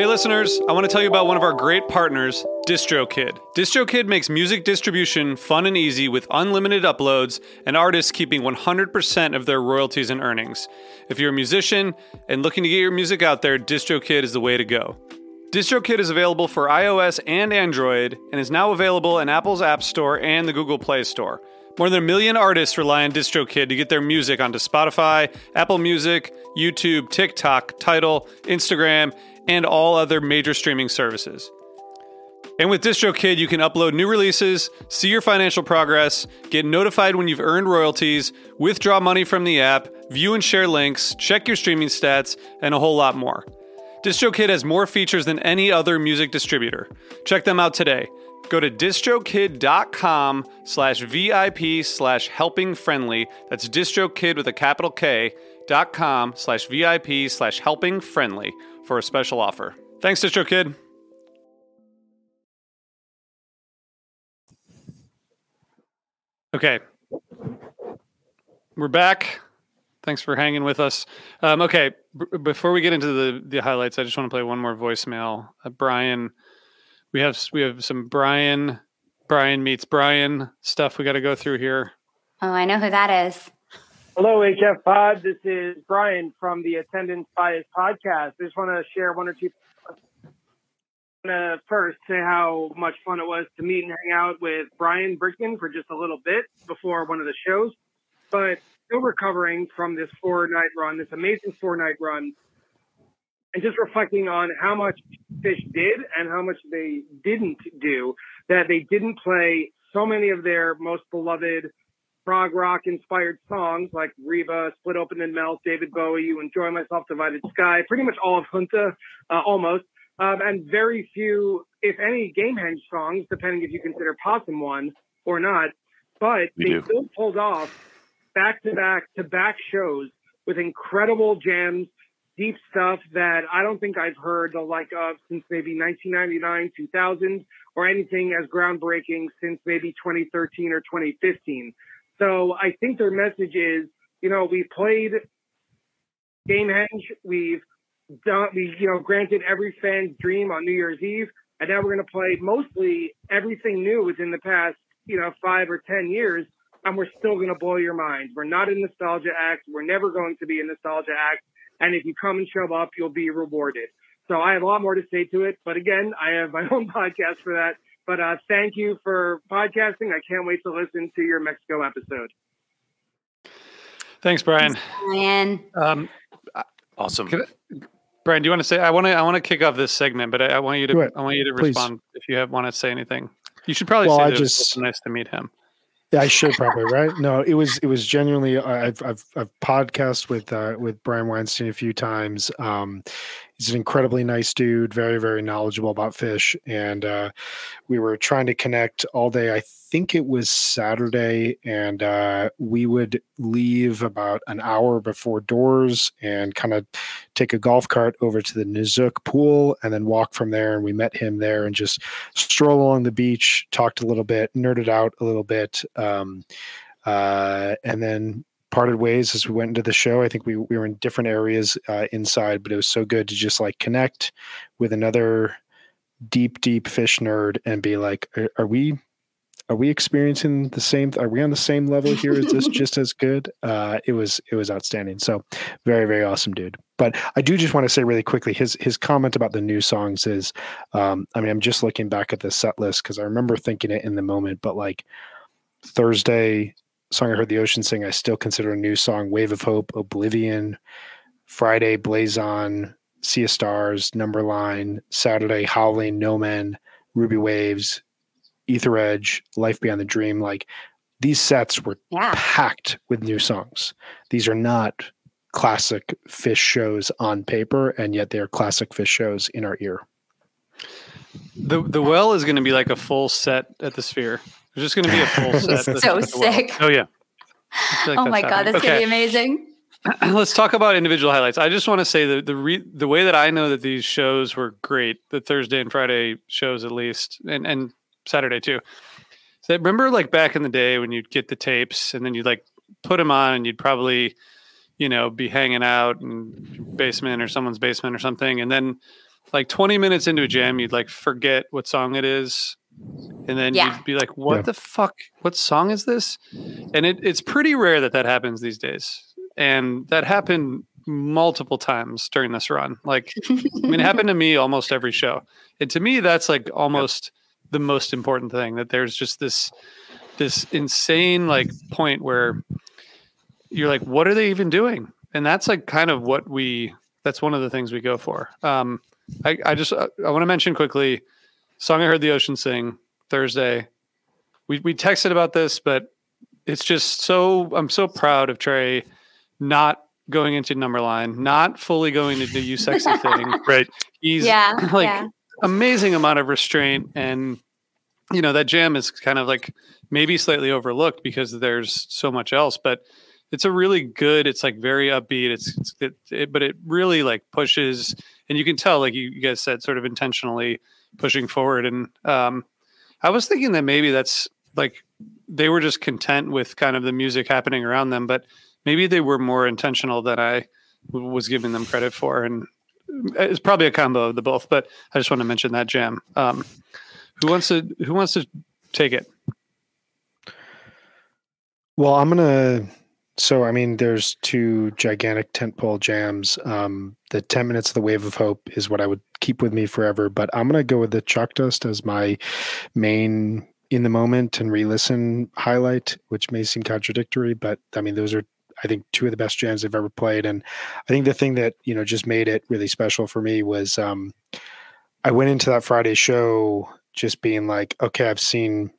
Hey, listeners, I want to tell you about one of our great partners, DistroKid. DistroKid makes music distribution fun and easy with unlimited uploads and artists keeping 100% of their royalties and earnings. If you're a musician and looking to get your music out there, DistroKid is the way to go. DistroKid is available for iOS and Android and is now available in Apple's App Store and the Google Play Store. More than a million artists rely on DistroKid to get their music onto Spotify, Apple Music, YouTube, TikTok, Tidal, Instagram, and all other major streaming services. And with DistroKid, you can upload new releases, see your financial progress, get notified when you've earned royalties, withdraw money from the app, view and share links, check your streaming stats, and a whole lot more. DistroKid has more features than any other music distributor. Check them out today. Go to distrokid.com slash VIP slash helping friendly. That's distrokid with a capital K dot com slash VIP slash helping friendly for a special offer. Thanks, DistroKid. Kid. Okay. We're back. Thanks for hanging with us. Um, okay, b- before we get into the, the highlights, I just want to play one more voicemail. Uh, Brian, we have we have some Brian Brian meets Brian stuff we got to go through here. Oh, I know who that is. Hello, HF Pod. This is Brian from the Attendance Bias podcast. I just want to share one or two. To uh, first say how much fun it was to meet and hang out with Brian Brinkman for just a little bit before one of the shows, but still recovering from this four night run, this amazing four night run, and just reflecting on how much Phish did and how much they didn't do. That they didn't play so many of their most beloved prog rock inspired songs like Reba, Split Open and Melt, David Bowie, You Enjoy Myself, Divided Sky, pretty much all of Junta, uh, almost, um, and very few, if any, Gamehenge songs, depending if you consider Possum one or not. But We they do. still pulled off back to back to back shows with incredible jams, deep stuff that I don't think I've heard the like of since maybe 1999, 2000, or anything as groundbreaking since maybe 2013 or 2015. So I think their message is, you know, we played Gamehenge, we've done, we, you know, granted every fan's dream on New Year's Eve, and now we're going to play mostly everything new within the past, you know, five or 10 years, and we're still going to blow your minds. We're not a nostalgia act. We're never going to be a nostalgia act. And if you come and show up, you'll be rewarded. So I have a lot more to say to it. But again, I have my own podcast for that. But uh, thank you for podcasting. I can't wait to listen to your Mexico episode. Thanks, Brian. Brian. Um, Awesome. Could Brian, do you want to say? I want to. I want to kick off this segment, but I, I want you to. I want you to please. respond if you have, want to say anything. You should probably Well, say I that it was just- so nice to meet him. Yeah, I should probably right. No, it was it was genuinely. I've I've I've podcast with uh, with Brian Weinstein a few times. Um, he's an incredibly nice dude, very very knowledgeable about Phish, and uh, we were trying to connect all day. I think it was Saturday, and uh, we would leave about an hour before doors and kind of take a golf cart over to the Nizuc pool, and then walk from there. And we met him there, and just stroll along the beach, talked a little bit, nerded out a little bit, um, uh, and then parted ways as we went into the show. I think we, we were in different areas uh, inside, but it was so good to just like connect with another deep, deep Phish nerd and be like, are, are we are we experiencing the same are we on the same level here? Is this just as good? Uh it was it was outstanding. So very very awesome dude. But i do just want to say really quickly his his comment about the new songs is um i mean i'm just looking back at the set list because i remember thinking it in the moment but like thursday song i heard the ocean sing i still consider a new song wave of hope oblivion friday blaze on sea of stars number line saturday howling no men ruby waves ether edge life beyond the dream like these sets were Yeah. packed with new songs these are not classic Phish shows on paper and yet they're classic Phish shows in our ear The the well is going to be like a full set at the Sphere. There's just going to be a full set. So sick. Oh yeah. Like oh my god, happening. that's gonna be amazing. Let's talk about individual highlights. I just want to say that the re- the way that I know that these shows were great, the Thursday and Friday shows at least, and and Saturday too. So remember, like back in the day when you'd get the tapes and then you'd like put them on, and you'd probably, you know, be hanging out in basement or someone's basement or something, and then like 20 minutes into a jam, you'd like forget what song it is. And then Yeah. you'd be like, what Yeah. the fuck? What song is this? And it, it's pretty rare that that happens these days. And that happened multiple times during this run. Like, I mean, it happened to me almost every show. And to me, that's like almost the most important thing that there's just this, this insane like point where you're like, what are they even doing? And that's like kind of what we, that's one of the things we go for. Um, I, I just, I, I want to mention quickly song I heard the ocean sing Thursday. We, we texted about this, but it's just so, I'm so proud of Trey not going into number line, not fully going into You Sexy Thing. Right. He's yeah. like yeah. amazing amount of restraint and you know that jam is kind of like maybe slightly overlooked because there's so much else but it's a really good it's like very upbeat it's, it's it, it, but it really like pushes and you can tell like you, you guys said sort of intentionally pushing forward. And um i was thinking that maybe that's like they were just content with kind of the music happening around them but maybe they were more intentional than i was giving them credit for. And it's probably a combo of the both but i just want to mention that jam um who wants to who wants to take it? Well, I'm gonna. So, I mean, there's two gigantic tentpole jams. Um, the 10 minutes of the Wave of Hope is what I would keep with me forever, but I'm gonna go with the Chalk Dust as my main in the moment and re-listen highlight, which may seem contradictory, but I mean, those are I think two of the best jams I've ever played. And I think the thing that you know just made it really special for me was um, I went into that Friday show just being like, okay, I've seen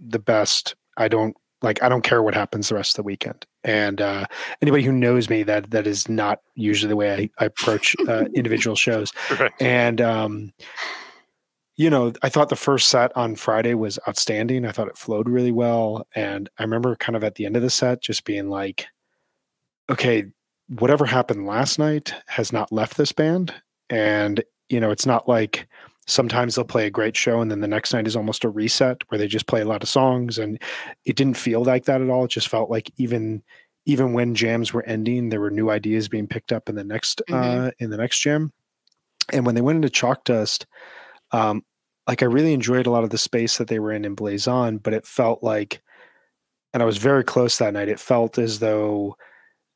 the best. I don't like I don't care what happens the rest of the weekend. And uh, anybody who knows me, that that is not usually the way I, I approach uh, individual shows. Right. And um, you know, I thought the first set on Friday was outstanding. I thought it flowed really well, and I remember kind of at the end of the set just being like, okay, whatever happened last night has not left this band, and you know, it's not like sometimes they'll play a great show and then the next night is almost a reset where they just play a lot of songs. And it didn't feel like that at all. It just felt like even even when jams were ending there were new ideas being picked up in the next Mhm. uh in the next jam. And when they went into chalk dust um like i really enjoyed a lot of the space that they were in in Blaze On but it felt like and i was very close that night it felt as though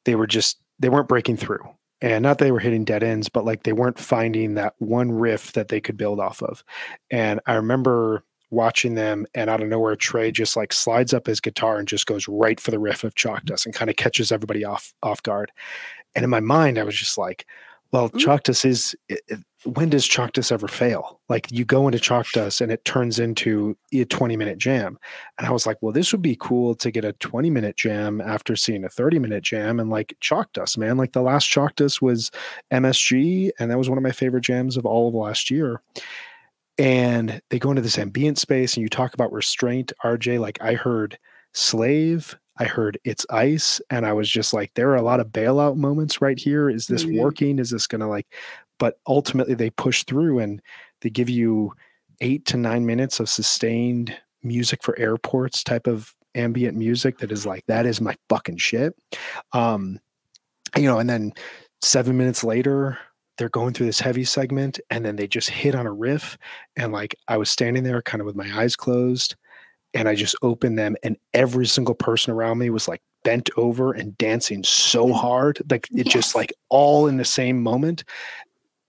they were just they weren't breaking through and not that they were hitting dead ends but like they weren't finding that one riff that they could build off of. And i remember watching them and out of nowhere trey just like slides up his guitar and just goes right for the riff of chalk dust and kind of catches everybody off off guard. And in my mind i was just like well mm. chalk dust is it, it- when does dust ever fail like you go into dust and it turns into a 20 minute jam and I was like, well, this would be cool to get a 20 minute jam after seeing a 30 minute jam and like Dust, man. Like the last Dust was MSG, and that was one of my favorite jams of all of last year. And they go into this ambient space, and you talk about restraint, RJ. Like I heard Slave, I heard It's Ice, and I was just like, there are a lot of bailout moments right here. Is this Mhm. working? Is this gonna like, but ultimately they push through and they give you eight to nine minutes of sustained music for airports type of ambient music that is like that is my fucking shit um you know and then seven minutes later they're going through this heavy segment and then they just hit on a riff and like i was standing there kind of with my eyes closed and i just opened them and every single person around me was like bent over and dancing so hard like it Yes. just like all in the same moment.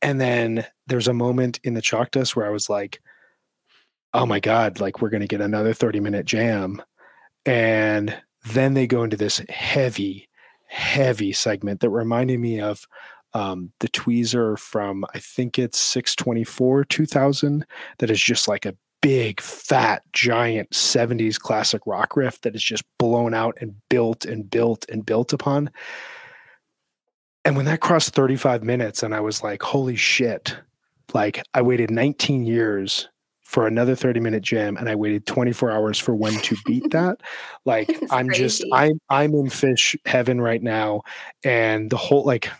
And then there's a moment in the chalk dust where i was like oh my god like we're going to get another 30 minute jam. And then they go into this heavy heavy segment that reminded me of um, the tweezer from i think it's 624 2000 that is just like a big fat giant 70s classic rock riff that is just blown out and built and built and built upon and when that crossed 35 minutes and i was like holy shit like i waited 19 years for another 30 minute jam and I waited 24 hours for one to beat that. Like I'm just. I'm I'm in Phish heaven right now and the whole like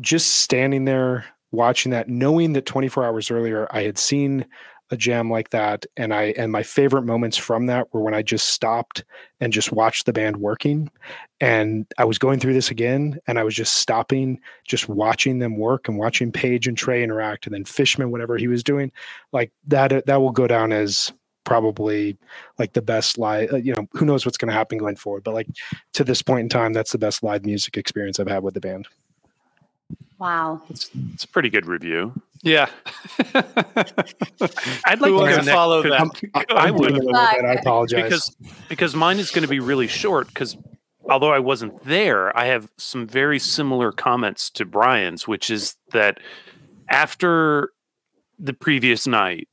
just standing there watching that knowing that 24 hours earlier I had seen a jam like that and i and my favorite moments from that were when i just stopped and just watched the band working and i was going through this again and i was just stopping just watching them work and watching page and trey interact and then fishman whatever he was doing like that that will go down as probably like the best live uh, you know who knows what's going to happen going forward but like to this point in time that's the best live music experience i've had with the band Wow. It's, it's a pretty good review. Yeah. I'd like to wants go to next, follow 'cause that? I'm, I I'm would doing a little bit. I apologize. because because mine is going to be really short because although I wasn't there, I have some very similar comments to Brian's, which is that after the previous night,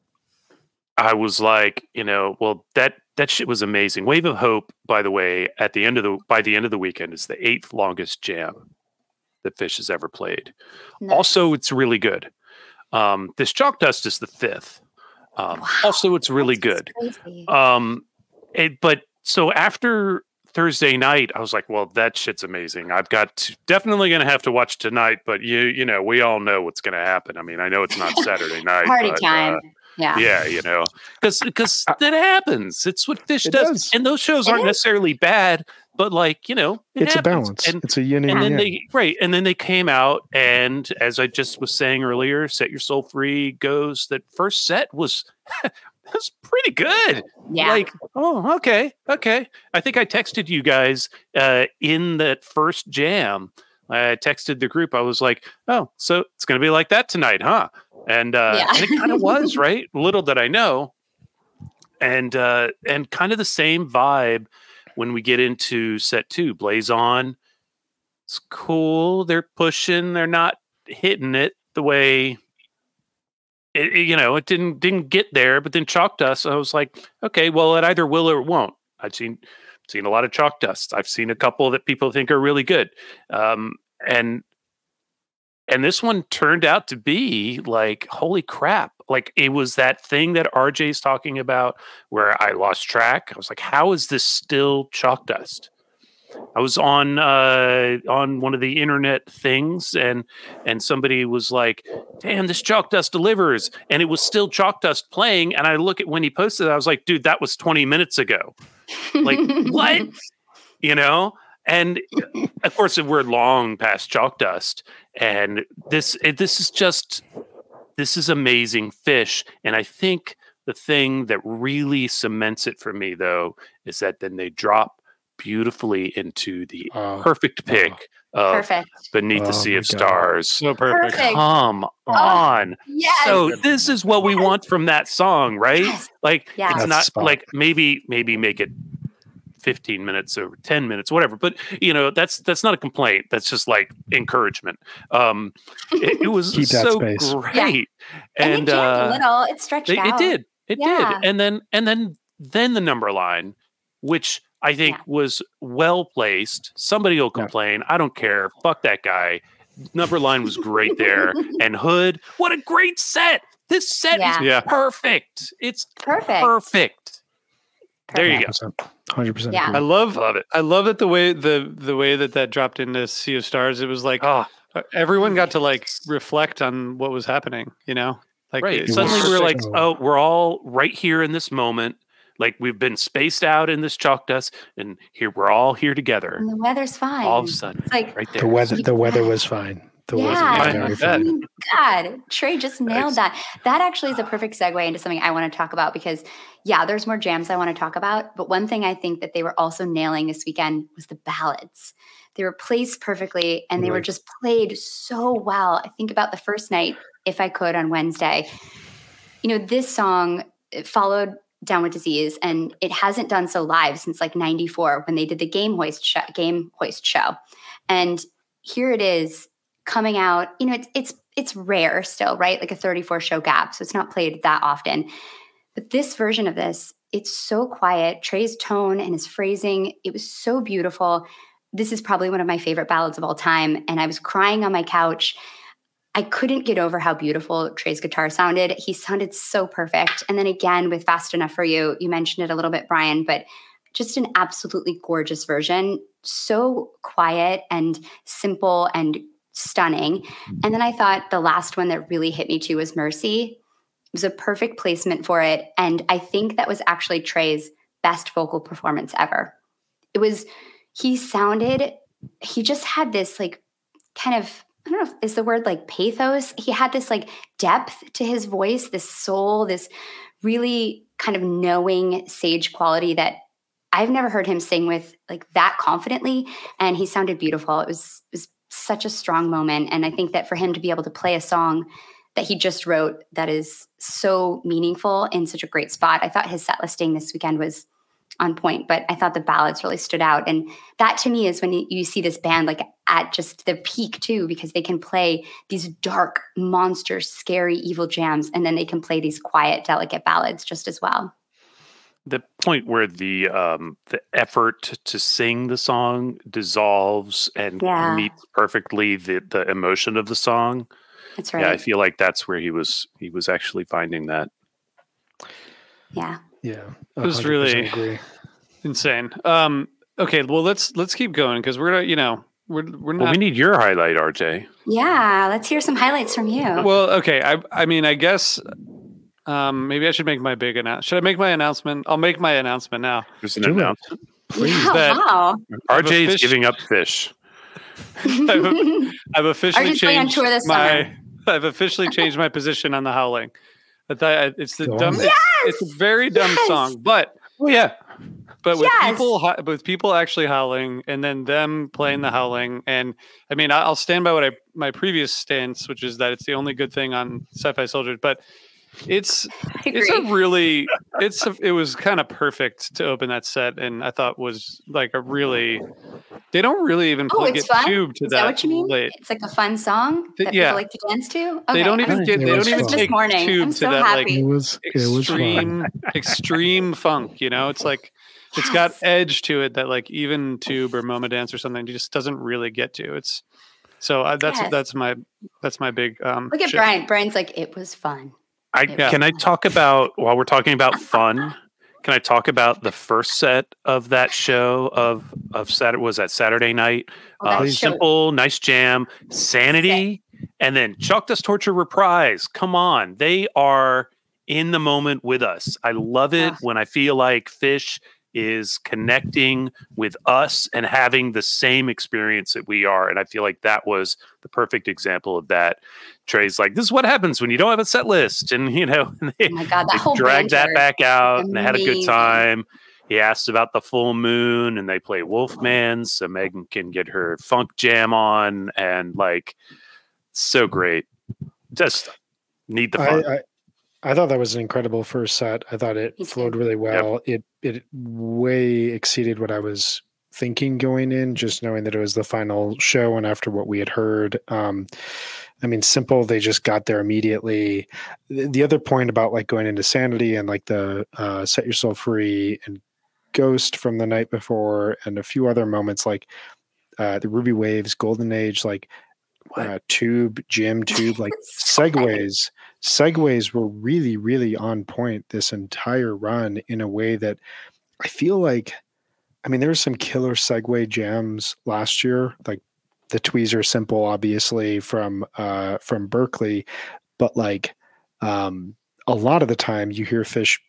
I was like, you know, well that that shit was amazing. Wave of Hope, by the way, at the end of the by the end of the weekend is the eighth longest jam that Phish has ever played. Nice. Also, it's really good. Um, this Chalk Dust is the fifth. Um, Also, it's really good. Um, it, but so after Thursday night, I was like, well, that shit's amazing. I've got to, definitely going to have to watch tonight, but you, you know, we all know what's going to happen. I mean, I know it's not Saturday night. Party but, time. uh, yeah. yeah, you know, because because that happens. It's what Phish It does. does. and those shows aren't necessarily bad, but like you know, it it's a balance. And it's a yin and, and then yang. they right and then they came out and as i just was saying earlier set your soul free goes that first set was was pretty good Yeah. like oh okay okay i think i texted you guys uh in that first jam i texted the group i was like oh so it's gonna be like that tonight huh and uh Yeah. and it kind of was right? Little did i know. And uh and kind of the same vibe when we get into set two blaze on. It's cool. They're pushing. They're not hitting it the way it, it- you know it didn't didn't get there but then chalk dust i was like okay well it either will or it won't. I've seen seen a lot of chalk dust. I've seen a couple that people think are really good. Um and and this one turned out to be like holy crap like it was that thing that rj's talking about where i lost track. I was like how is this still chalk dust? I was on uh on one of the internet things and and somebody was like damn this chalk dust delivers and it was still chalk dust playing and i look at when he posted it i was like dude that was 20 minutes ago. Like what? You know and of course we're long past chalk dust and this it, this is just this is amazing Phish and i think the thing that really cements it for me though is that then they drop beautifully into the Oh, uh-huh. perfect pick of Perfect. beneath Oh the sea of stars So perfect. Perfect. come oh, on Yes. so this is what we want from that song right Yes. like Yeah. it's That's not spot. like maybe maybe make it 15 minutes or 10 minutes whatever but you know that's that's not a complaint that's just like encouragement um it, it was Keep so space. great and, and, it jammed a uh little. It stretched it, it did it Yeah. did and then and then then the number line which i think Yeah. was well placed somebody will Yeah. complain i don't care fuck that guy number line was great there and hood what a great set this set Yeah. is Yeah. perfect it's Perfect. perfect there you go 100%. 100% Yeah. I love love it I love it the way the the way that that dropped into Sea of Stars. It was like oh everyone got to like reflect on what was happening. You know, like right suddenly we were like oh we're all right here in this moment like we've been spaced out in this chalk dust and here we're all here together And the weather's fine. all of a sudden It's like, right there The weather, the weather was fine. The Yeah. was I very. I mean, God, Trey just nailed that. That actually is a perfect segue into something I want to talk about because, yeah, there's more jams I want to talk about. But one thing I think that they were also nailing this weekend was the ballads. They were placed perfectly and they were just played so well. I think about the first night, if I could, on Wednesday. You know, this song uh, followed Down with Disease, and it hasn't done so live since like '94 when they did the Game Hoist show, Game Hoist show. And here it is coming out. You know, it's it's it's rare still, right? Like a 34 show gap, so it's not played that often. But this version of this, it's so quiet. Trey's tone and his phrasing, it was so beautiful. This is probably one of my favorite ballads of all time, and I was crying on my couch. I couldn't get over how beautiful Trey's guitar sounded. He sounded so perfect. And then again with Fast Enough for You, you mentioned it a little bit, Brian, but just an absolutely gorgeous version. So quiet and simple and stunning. Mm-hmm. And then I thought the last one that really hit me too was Mercy. It was a perfect placement for it. And I think that was actually Trey's best vocal performance ever. It was, he sounded, he just had this like kind of, I don't know, if, is the word like pathos? He had this like depth to his voice, this soul, this really kind of knowing sage quality that I've never heard him sing with like that confidently. And he sounded beautiful. It was, it was such a strong moment. And I think that for him to be able to play a song that he just wrote that is so meaningful in such a great spot, I thought his set listing this weekend was on point, but I thought the ballads really stood out. And that to me is when you, see this band like at just the peak too, because they can play these dark, monster, scary, evil jams, and then they can play these quiet, delicate ballads just as well the point where the um the effort to sing the song dissolves and yeah. meets perfectly the the emotion of the song. That's right yeah i feel like that's where he was he was actually finding that. Yeah. Yeah it was really agree. insane. Um okay well let's let's keep going because we're gonna, you know we're, we're not well, we need your highlight rj yeah let's hear some highlights from you. Well okay i i mean i guess um, maybe I should make my big announcement. Should I make my announcement? I'll make my announcement now. There's an Do announcement. Please. Yeah, wow. RJ is giving up Phish. I've, I've, officially changed my. Summer. I've officially changed my position on the howling. I thought it's the dumb. Yes! It's, it's, a very dumb yes! song, but oh yeah, but with yes! people with people actually howling and then them playing the howling and i mean i'll stand by what i my previous stance which is that it's the only good thing on sci-fi soldiers but it's it's a really it's a, it was kind of perfect to open that set, and I thought was like a really. They don't really even oh, get fun? tube to Is that. that what you mean? Late. It's like a fun song that yeah. people like to dance to. Okay. They don't even get. They don't even take morning. tube I'm to that happy. like it was, it extreme extreme funk. You know, it's like it's got edge to it that like even tube or Moma Dance or something just doesn't really get to. It's so uh, that's yes. that's my that's my big. um Look at shift. Brian. Brian's like it was fun. I yeah. can I talk about while we're talking about fun. Can I talk about the first set of that show of of Saturday? Was that Saturday night? Oh, uh, simple, nice jam, sanity, and then Chalk Dust Torture reprise. Come on, they are in the moment with us. I love it when I feel like Phish is connecting with us and having the same experience that we are. And I feel like that was the perfect example of that. Trey's like, this is what happens when you don't have a set list. And, you know, they, oh my God, that whole dragged that back out and they had a good time. He asked about the full moon and they play Wolfman so Megan can get her funk jam on and like so great. Just need the fun. I, I, I thought that was an incredible first set. I thought it flowed really well. Yep. It it way exceeded what I was thinking going in, just knowing that it was the final show and after what we had heard. Um, I mean, simple. They just got there immediately. The, the other point about like going into sanity and like the uh, set yourself free and ghost from the night before and a few other moments like uh, the Ruby Waves, Golden Age, like uh, tube, Jim tube, like segues. Segues were really, really on point this entire run in a way that I feel like. I mean, there were some killer segue jams last year, like the tweezer simple, obviously from uh, from Berkeley, but like um, a lot of the time you hear Phish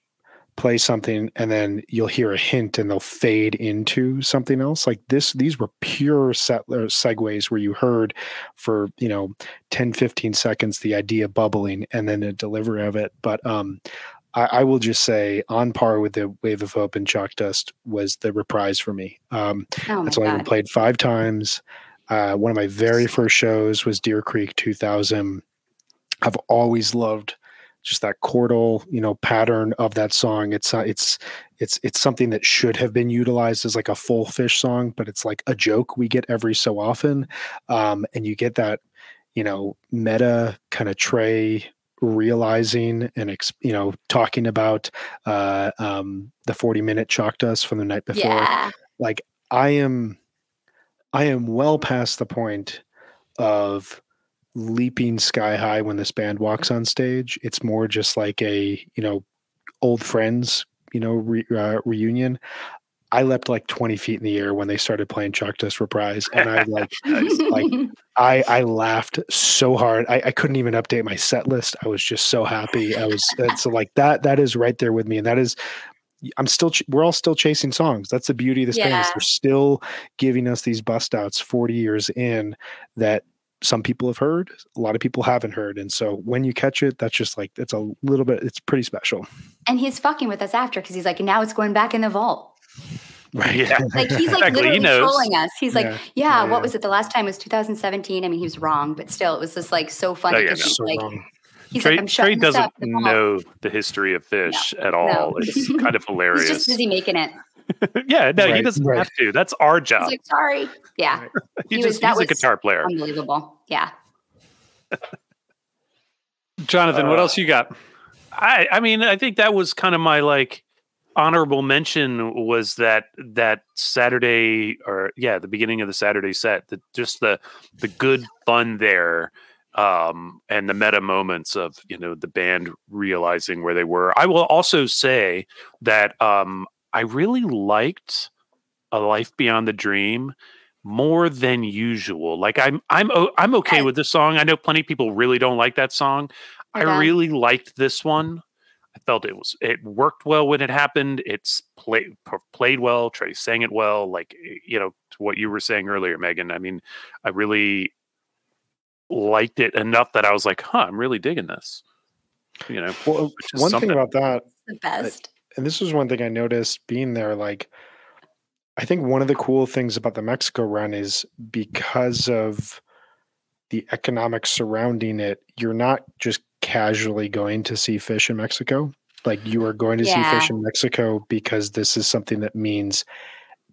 play something and then you'll hear a hint and they'll fade into something else. Like this these were pure settler segues where you heard for you know 10 15 seconds the idea bubbling and then the delivery of it. But um I, I will just say on par with the wave of hope and chalk dust was the reprise for me. Um oh that's only been played five times. Uh one of my very first shows was deer creek 2000 i've always loved just that chordal you know pattern of that song. It's uh, it's it's it's something that should have been utilized as like a full Phish song but it's like a joke we get every so often. Um, and you get that you know meta kind of Trey realizing and you know talking about uh, um, the 40 minute dust from the night before. Yeah. like i am i am well past the point of leaping sky high when this band walks on stage. It's more just like a, you know, old friends, you know, re, uh, reunion. I leapt like 20 feet in the air when they started playing Chalk Dust Reprise. And I like, like I, I laughed so hard. I, I couldn't even update my set list. I was just so happy. I was so like that, that is right there with me. And that is, I'm still, ch- we're all still chasing songs. That's the beauty of this band. is They're still giving us these bust outs 40 years in that some people have heard, a lot of people haven't heard. And so when you catch it, that's just like, it's a little bit, it's pretty special. and he's fucking with us after because he's like, now it's going back in the vault. Right. Yeah. Like he's like Exactly, literally knows. trolling us. He's like, Yeah. yeah, Yeah, what yeah. was it? The last time was 2017. I mean, he was wrong, but still, it was just like so oh, funny Oh, yeah, because no. he's So like, wrong. he's Trey, like, I'm Trey shutting doesn't up. Know the history of Phish at all. No. It's kind of hilarious. He's just busy making it. yeah, no, he doesn't right. have to. That's our job. He's like, sorry. Yeah, He he just, was- that he's a was guitar player. unbelievable. Yeah. Jonathan, what Uh, else you got? I I mean, I think that was kind of my like honorable mention was that that Saturday or yeah, the beginning of the Saturday set, the just the the good fun there um and the meta moments of you know the band realizing where they were. I will also say that um I really liked A Life Beyond the Dream more than usual. Like I'm I'm o- I'm okay with this song. I know plenty of people really don't like that song. I Okay. really liked this one. I felt it was it worked well when it happened. It's played played well. Trey sang it well. Like you know to what you were saying earlier, Megan. I mean, I really liked it enough that I was like, huh, I'm really digging this. You know, Well, one something. thing about that, The best. And this was one thing I noticed being there, like I think one of the cool things about the Mexico run is because of the economics surrounding it, you're not just casually going to see Phish in Mexico. Like you are going to see Phish in Mexico because this is something that means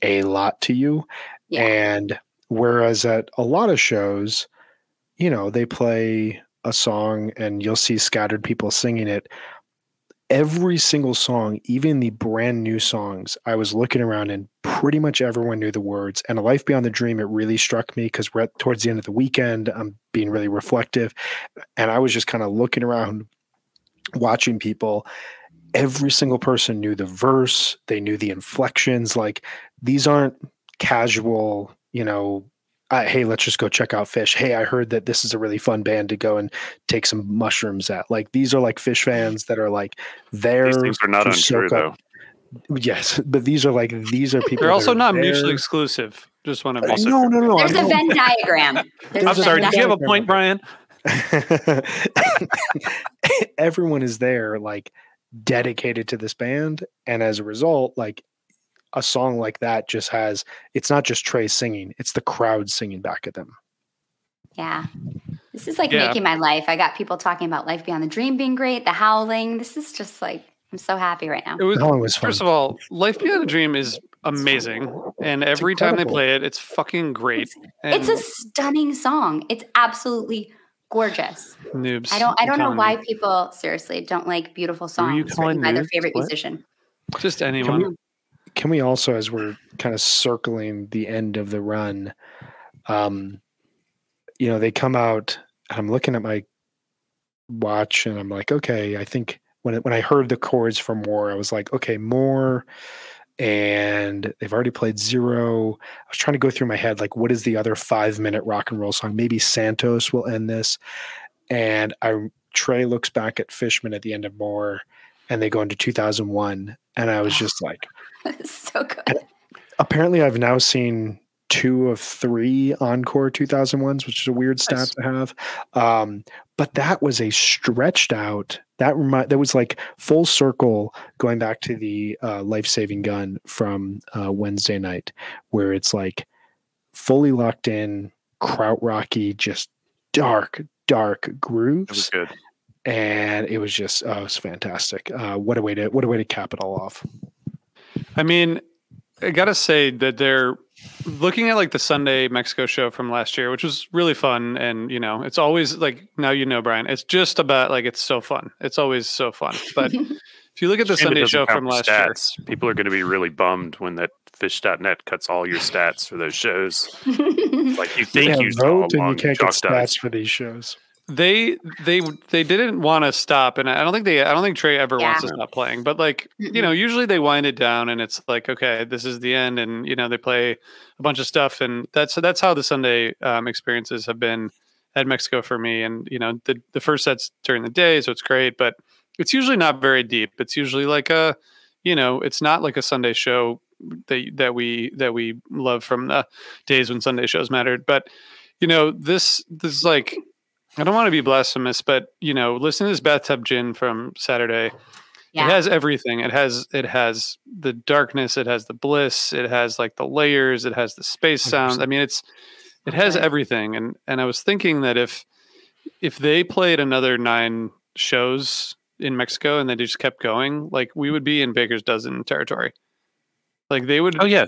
a lot to you. Yeah. And whereas at a lot of shows, you know, they play a song and you'll see scattered people singing it. Every single song, even the brand new songs, I was looking around and pretty much everyone knew the words. And A Life Beyond the Dream, it really struck me because we're at, towards the end of the weekend. I'm being really reflective. And I was just kind of looking around, watching people. Every single person knew the verse, they knew the inflections. Like these aren't casual, you know, uh, hey, let's just go check out Phish. Hey, I heard that this is a really fun band to go and take some mushrooms at. Like these are like Phish fans that are like there. These things are not untrue though. up- Yes, but these are like these are people. They're also not there- mutually exclusive. Just want to Uh, no, no, no. There's I a know. Venn diagram. There's I'm a There's a sorry. Venn Did you have a point, Brian? everyone is there like dedicated to this band and as a result like a song like that just has it's not just trey singing it's the crowd singing back at them Yeah. This is like Yeah. making my life. I got people talking about Life Beyond the Dream being great, the howling. This is just like, I'm so happy right now. It was Howling was fun. first of all, Life Beyond a Dream is amazing, and every time they play it, it's fucking great. It's a stunning song. It's absolutely gorgeous. noobs. I don't I don't know why you. people seriously don't like beautiful Who are you songs written by their favorite What? musician. just can anyone. Can we also as we're kind of circling the end of the run um you know they come out and i'm looking at my watch and i'm like okay i think when it, when i heard the chords for more i was like okay more and they've already played zero. I was trying to go through my head like what is the other five minute rock and roll song? Maybe santos will end this. And i trey looks back at fishman at the end of more and they go into 2001 and i was just like so good. apparently i've now seen two of three encore 2001s which is a weird stat Nice. to have um, but that was a stretched out that remind that was like full circle going back to the uh, life-saving gun from uh, wednesday night where it's like fully locked in krautrocky just dark dark It was grooves good. and it was just oh, it was fantastic uh, what a way to what a way to cap it all off I mean, I gotta say that they're looking at like the Sunday Mexico show from last year, which was really fun. And you know, it's always like now you know, Brian. It's just about like it's so fun. It's always so fun. But if you look at the Shame Sunday show from for last year. People are going to be really bummed when that phish.net cuts all your stats for those shows. Like you think Yeah, you saw vote and you can't get Chalk stats Dice. for these shows they they they didn't want to stop and i don't think they i don't think trey ever wants to Yeah. stop playing but like you know usually they wind it down and it's like okay this is the end and you know they play a bunch of stuff and that's that's how the sunday um, experiences have been at mexico for me and you know the the first set's during the day so it's great but it's usually not very deep it's usually like a you know it's not like a sunday show that that we that we love from the days when sunday shows mattered but you know this this is like I don't want to be blasphemous, but you know, listen to this bathtub gin from Saturday. Yeah. It has everything. It has it has the darkness. It has the bliss. It has like the layers. It has the space sound. I mean, it's it has Okay. everything. And and I was thinking that if if they played another nine shows in Mexico and they just kept going, like we would be in Baker's dozen territory. Like they would. Oh yeah,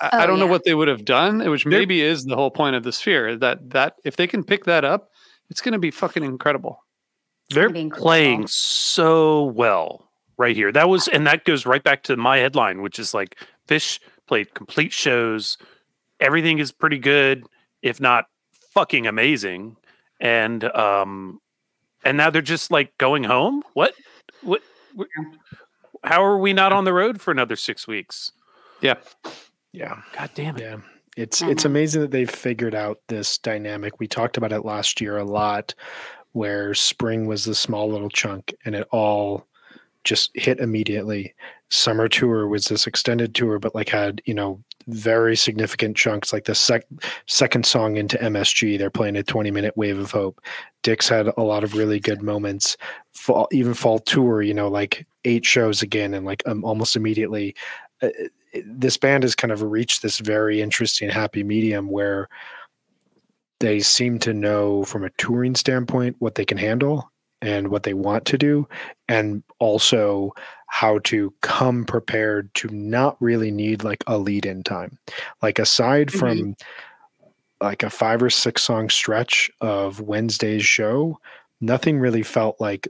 I, Oh, I don't know what they would have done, which They're- maybe is the whole point of the sphere. That that if they can pick that up, it's going to be fucking incredible. they're incredible. playing so well right here. That was, and that goes right back to my headline, which is like Phish played complete shows. Everything is pretty good, if not fucking amazing. And um, and now they're just like going home. What? What? what how are we not on the road for another six weeks? Yeah. Yeah. God damn it! Yeah. It's I it's amazing that they've figured out this dynamic. We talked about it last year a lot where spring was the small little chunk and it all just hit immediately. Summer tour was this extended tour but like had, you know, very significant chunks like the sec- second song into MSG they're playing a 20 minute wave of hope. Dick's had a lot of really good moments. Fall, even fall tour, you know, like eight shows again and like um, almost immediately uh, this band has kind of reached this very interesting happy medium where they seem to know from a touring standpoint what they can handle and what they want to do and also how to come prepared to not really need like a lead in time. Like aside from like a five or six song stretch of wednesday's show nothing really felt like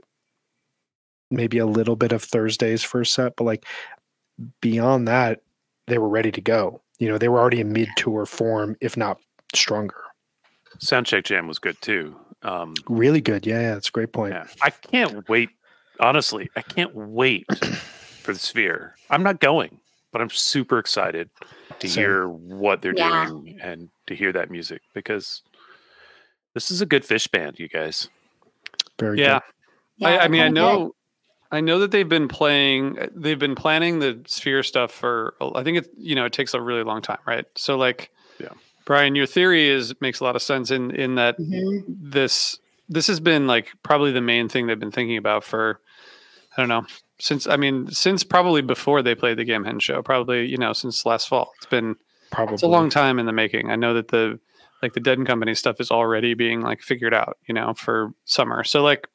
maybe a little bit of thursday's first set but like beyond that they were ready to go you know they were already in mid tour form if not stronger Soundcheck Jam was good too. Um, really good yeah, yeah that's a great point Yeah, I can't wait. Honestly, I can't wait for the Sphere. I'm not going, but I'm super excited to Same. hear what they're Yeah. doing and to hear that music because this is a good Phish band, you guys. very Yeah. Yeah, I, I mean, I kinda know, I know that they've been playing, they've been planning the sphere stuff for. I think it, you know, it takes a really long time, right? So, like, Yeah. Brian, your theory is makes a lot of sense in in that good. Mhm. this this has been like probably the main thing they've been thinking about for, I don't know, since I mean, since probably before they played the Gamehendge show, probably you know, since last fall. It's been probably it's a long time in the making. I know that the like the Dead and Company stuff is already being like figured out, you know, for summer. So like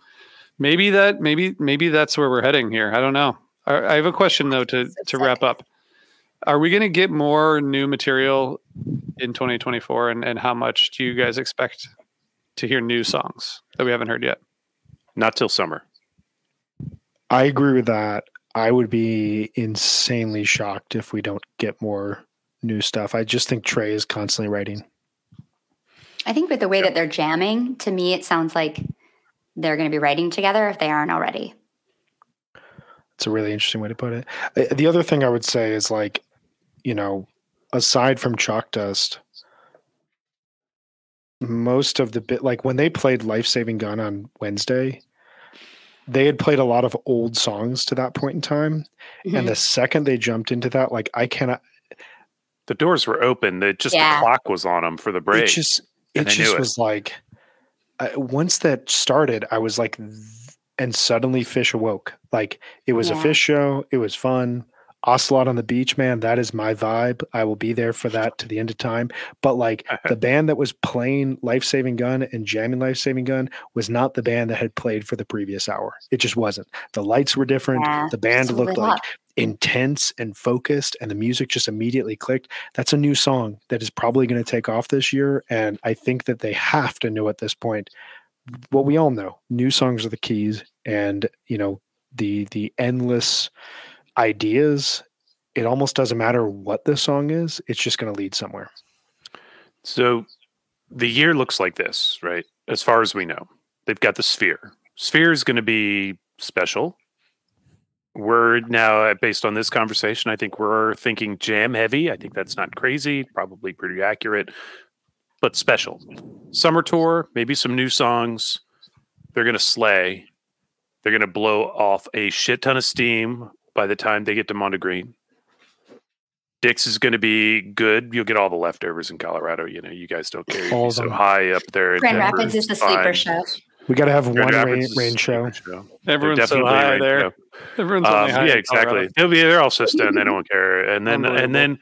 maybe that maybe maybe that's where we're heading here. I don't know. I, I have a question though to to wrap up. Are we going to get more new material in 2024, and and how much do you guys expect to hear new songs that we haven't heard yet? Not till summer. i agree with that i would be insanely shocked if we don't get more new stuff i just think trey is constantly writing I think with the way that they're jamming, to me, it sounds like they're going to be writing together if they aren't already. It's a really interesting way to put it. The other thing I would say is like, you know, aside from Chalk Dust, most of the bit like when they played Life Saving Gun on Wednesday, they had played a lot of old songs to that point in time. And the mm-hmm. second they jumped into that, like I cannot The doors were open. The just Yeah. the clock was on them for the break. it just it just it. was like I, once that started, I was like, and suddenly Phish awoke. Like it was a Phish show. It was fun. Ocelot on the beach, man. That is my vibe. I will be there for that to the end of time. But like the band that was playing Life Saving Gun and jamming Life Saving Gun was not the band that had played for the previous hour. It just wasn't. The lights were different. Yeah, the band looked like up. Intense and focused and the music just immediately clicked that's a new song that is probably going to take off this year and i think that they have to know at this point what we all know new songs are the keys and you know the the endless ideas it almost doesn't matter what the song is it's just going to lead somewhere. So the year looks like this, right? As far as we know. they've got the Sphere. Sphere is going to be special. We're now uh, based on this conversation. I think we're thinking jam heavy. I think that's not crazy. Probably pretty accurate, but special. Summer tour, maybe some new songs. They're going to slay. They're going to blow off a shit ton of steam by the time they get to Mondegreen. Dick's is going to be good. You'll get all the leftovers in Colorado. You know, you guys don't care. You'll All so them. high up there. in Grand Denver. Rapids is the sleeper fine. show. We got to have Grand one rain, rain show. show. Everyone's so high rain there. show. Everyone's Um, yeah, exactly. They'll be they're all so stoned they don't care. And then and then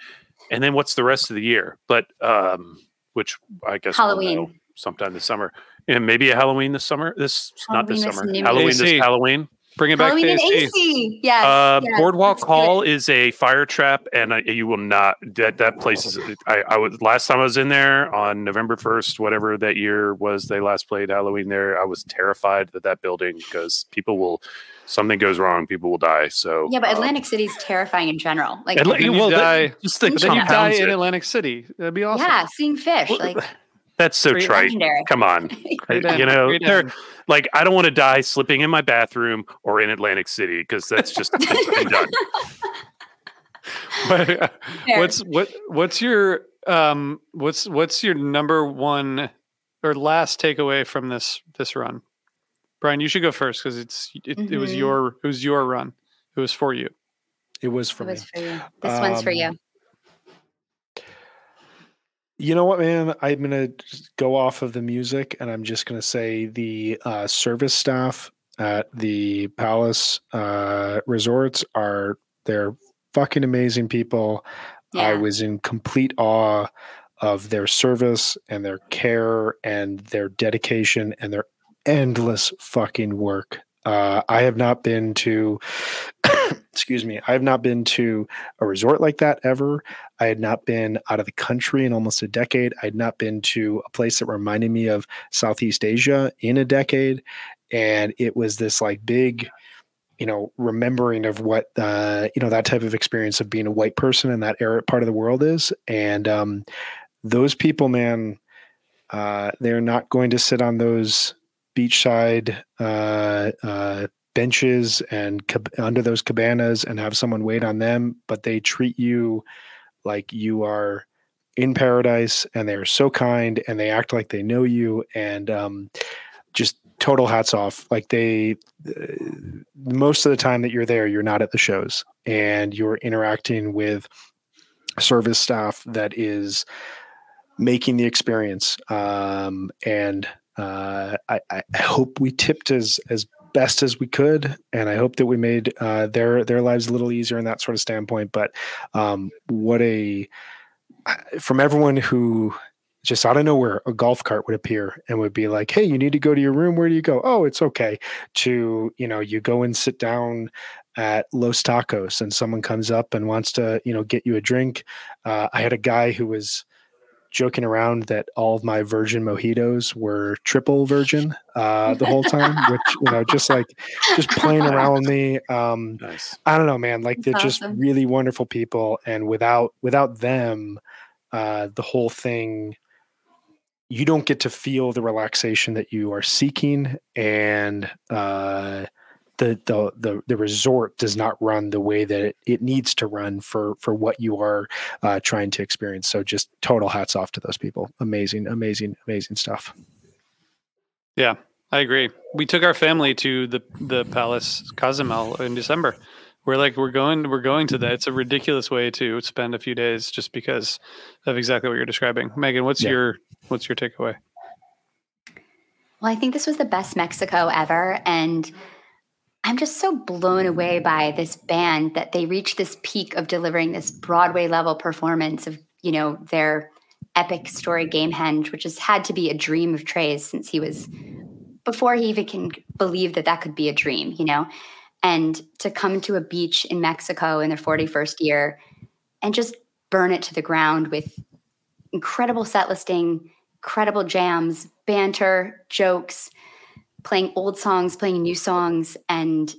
and then what's the rest of the year? But um, which I guess we'll Halloween. know sometime this summer. And maybe a Halloween this summer. This not this summer. Halloween this Halloween. Bring it back Halloween to in AC. Yes. Uh, yes, Boardwalk Hall it. is a fire trap, and I, you will not. That that place is. I, I was last time I was in there on November first, whatever that year was. They last played Halloween there. I was terrified that that building because people will. Something goes wrong, people will die. So Yeah, but um, Atlantic is terrifying in general. Like, Atla- you well, that- die- just the But But then you die compounds in it. Atlantic City. That'd be awesome. yeah, seeing Phish. Well, Like, That's so Great trite. legendary. Come on, Great you know, they're- like I don't want to die slipping in my bathroom or in Atlantic City because that's just it's been done. But, uh, what's what what's your um what's what's your number one or last takeaway from this this run? Brian, you should go first because it's it, it was Mhm. your it was your run. It was for you. It was for it me. was for you. This one's for Um, you. You know what, man? I'm gonna go off of the music, and I'm just gonna say the uh, service staff at the Palace uh, resorts are they're fucking amazing people. I was in complete awe of their service and their care and their dedication and their endless fucking work. Uh, I have not been to, excuse me, I have not been to a resort like that ever. I had not been out of the country in almost a decade. I had not been to a place that reminded me of Southeast Asia in a decade. And it was this like big, you know, remembering of what, uh, you know, that type of experience of being a white person in that era, part of the world is. And um, those people, man, uh, they're not going to sit on those beachside uh, uh, benches and cab- under those cabanas and have someone wait on them, but they treat you like you are in paradise and they're so kind and they act like they know you and um, just total hats off. Like they uh, most of the time that you're there you're not at the shows and you're interacting with service staff that is making the experience um, and uh, I, I hope we tipped as as best as we could and i hope that we made uh, their their lives a little easier in that sort of standpoint but um, what a from everyone who just out of nowhere a golf cart would appear and would be like hey you need to go to your room where do you go? Oh it's okay to you know you go and sit down at los tacos and someone comes up and wants to you know get you a drink. Uh, i had a guy who was joking around that all of my virgin mojitos were triple virgin uh, the whole time which you know just like just playing around with me um, Nice. I don't know, man. Like they're just awesome. really wonderful people, and without without them, uh, the whole thing, you don't get to feel the relaxation that you are seeking, and uh, the the the the resort does not run the way that it, it needs to run for for what you are uh, trying to experience. So just total hats off to those people. Amazing, amazing, amazing stuff. Yeah, I agree. We took our family to the the Palace Cozumel in December. We're like, we're going, we're going to that. It's a ridiculous way to spend a few days just because of exactly what you're describing. Megan, what's Yeah. your what's your takeaway? Well, I think this was the best Mexico ever. And I'm just so blown away by this band that they reached this peak of delivering this Broadway level performance of, you know, their epic story Gamehendge, which has had to be a dream of Trey's since he was before he even can believe that that could be a dream, you know? And to come to a beach in Mexico in their 41st year and just burn it to the ground with incredible set listing, incredible jams, banter, jokes, playing old songs, playing new songs, and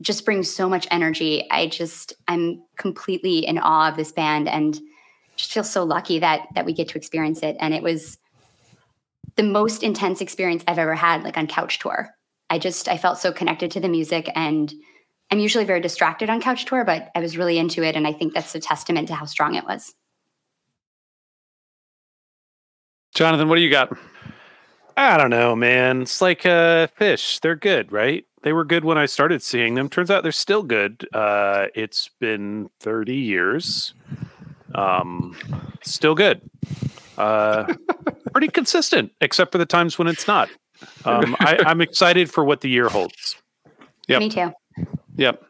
just brings so much energy. I just I'm completely in awe of this band and just feel so lucky that that we get to experience it. And it was the most intense experience I've ever had, like on couch tour. I just I felt so connected to the music, and I'm usually very distracted on couch tour, but I was really into it, and I think that's a testament to how strong it was. Jonathan, what do you got? I don't know, man. It's like uh, Phish. They're good, right? They were good when I started seeing them. Turns out they're still good. Uh, it's been 30 years. Um, still good. Uh, pretty consistent, except for the times when it's not. Um, I, I'm excited for what the year holds. Yep. Me too. Yep.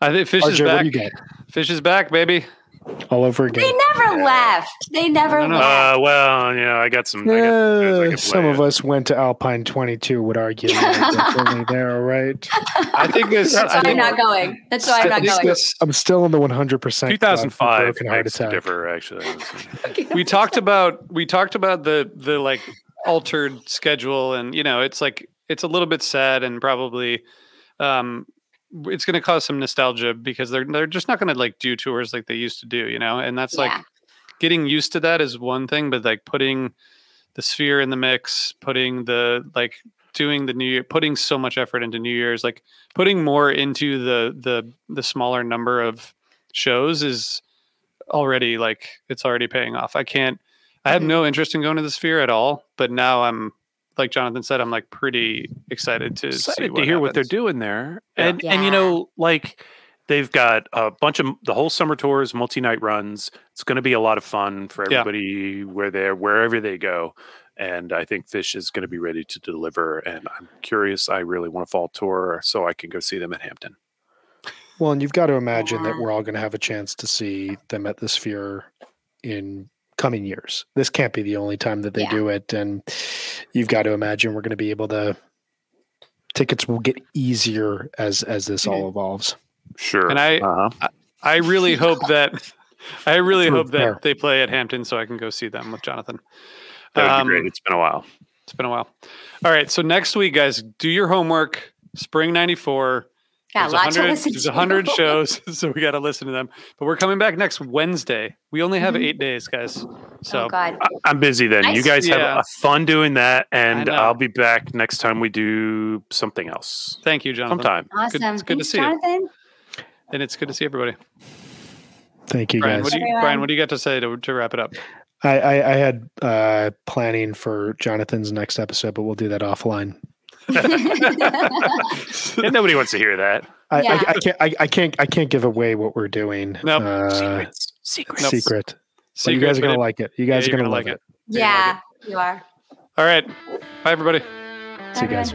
I think Phish is RJ, what back. do you get? Phish is back, baby. All over again. They again. never left. They never I left. Uh, well, you know, I got some. I got some I Uh, some play. of us went to Alpine 22, would argue. there, right? I think this. That's I why think, I'm not going. That's why I'm not going. I'm still in the 100%. 2005 broken heart attack. differ, actually. we talked about we talked about the the like altered schedule and you know it's like it's a little bit sad and probably um it's going to cause some nostalgia because they're they're just not going to like do tours like they used to do you know? And that's like getting used to that is one thing but like putting the sphere in the mix putting the like doing the new year putting so much effort into new year's like putting more into the the the smaller number of shows is already like it's already paying off. I can't i have Mhm. no interest in going to the sphere at all but now i'm like jonathan said i'm like pretty excited to see excited what to hear what they're doing there. Yeah. And and you know, like they've got a bunch of the whole summer tours, multi-night runs. It's going to be a lot of fun for Yeah. everybody where they're wherever they go. And I think Phish is going to be ready to deliver. And I'm curious. I really want a fall tour so I can go see them at Hampton. Well, and you've got to imagine that we're all going to have a chance to see them at the Sphere in coming years. This can't be the only time that they Yeah. do it, and you've got to imagine we're going to be able to. Tickets will get easier as as this all evolves. Sure. And I- uh-huh. i really hope that i really hope that fair. they play at hampton so i can go see them with jonathan that would um, be great. It's been a while. it's been a while all right so next week guys do your homework spring 94 Got a There's lot to 100 listen There's to. 100 shows, so we got to listen to them. But we're coming back next Wednesday. We only have Mhm. eight days, guys. So oh God. I- I'm busy then. You guys Yeah. have fun doing that, and. I'll be back next time we do something else. thank you, Jonathan. Sometime. Awesome. it's good to Thanks, see you. Jonathan. And it's good to see everybody. Thank you, Brian, guys. what do you, Brian, what do you got to say to, to wrap it up? I, I, I had uh, planning for Jonathan's next episode, but we'll do that offline. And nobody wants to hear that. I, Yeah. I, I can't I, I can't I can't give away what we're doing. Nope. Uh, Secrets. Secrets. Nope. secret. But you guys are gonna like it. You guys yeah, are gonna, gonna love like it. yeah, you are. All right. Bye, everybody. See you guys.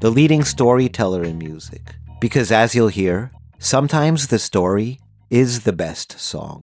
the leading storyteller in music, because as you'll hear, sometimes the story is the best song.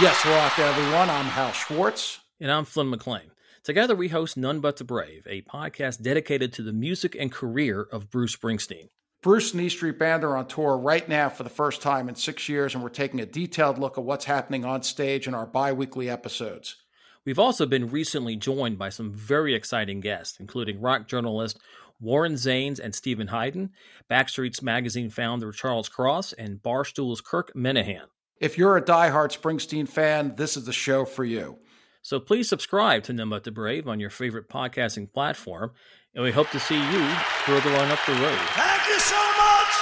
Yes, hello out there, everyone. I'm Hal Schwartz. And I'm Flynn McLean. Together, we host None But the Brave, a podcast dedicated to the music and career of Bruce Springsteen. Bruce and E Street Band are on tour right now for the first time in six years, and we're taking a detailed look at what's happening on stage in our bi weekly episodes. We've also been recently joined by some very exciting guests, including rock journalist Warren Zanes and Steven Hyden, Backstreet's Magazine founder Charles Cross, and Barstool's Kirk Minihane. If you're a diehard Springsteen fan, this is the show for you. So please subscribe to None But the Brave on your favorite podcasting platform, and we hope to see you further on up the road. Thank you so much.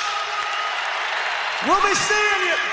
We'll be seeing you.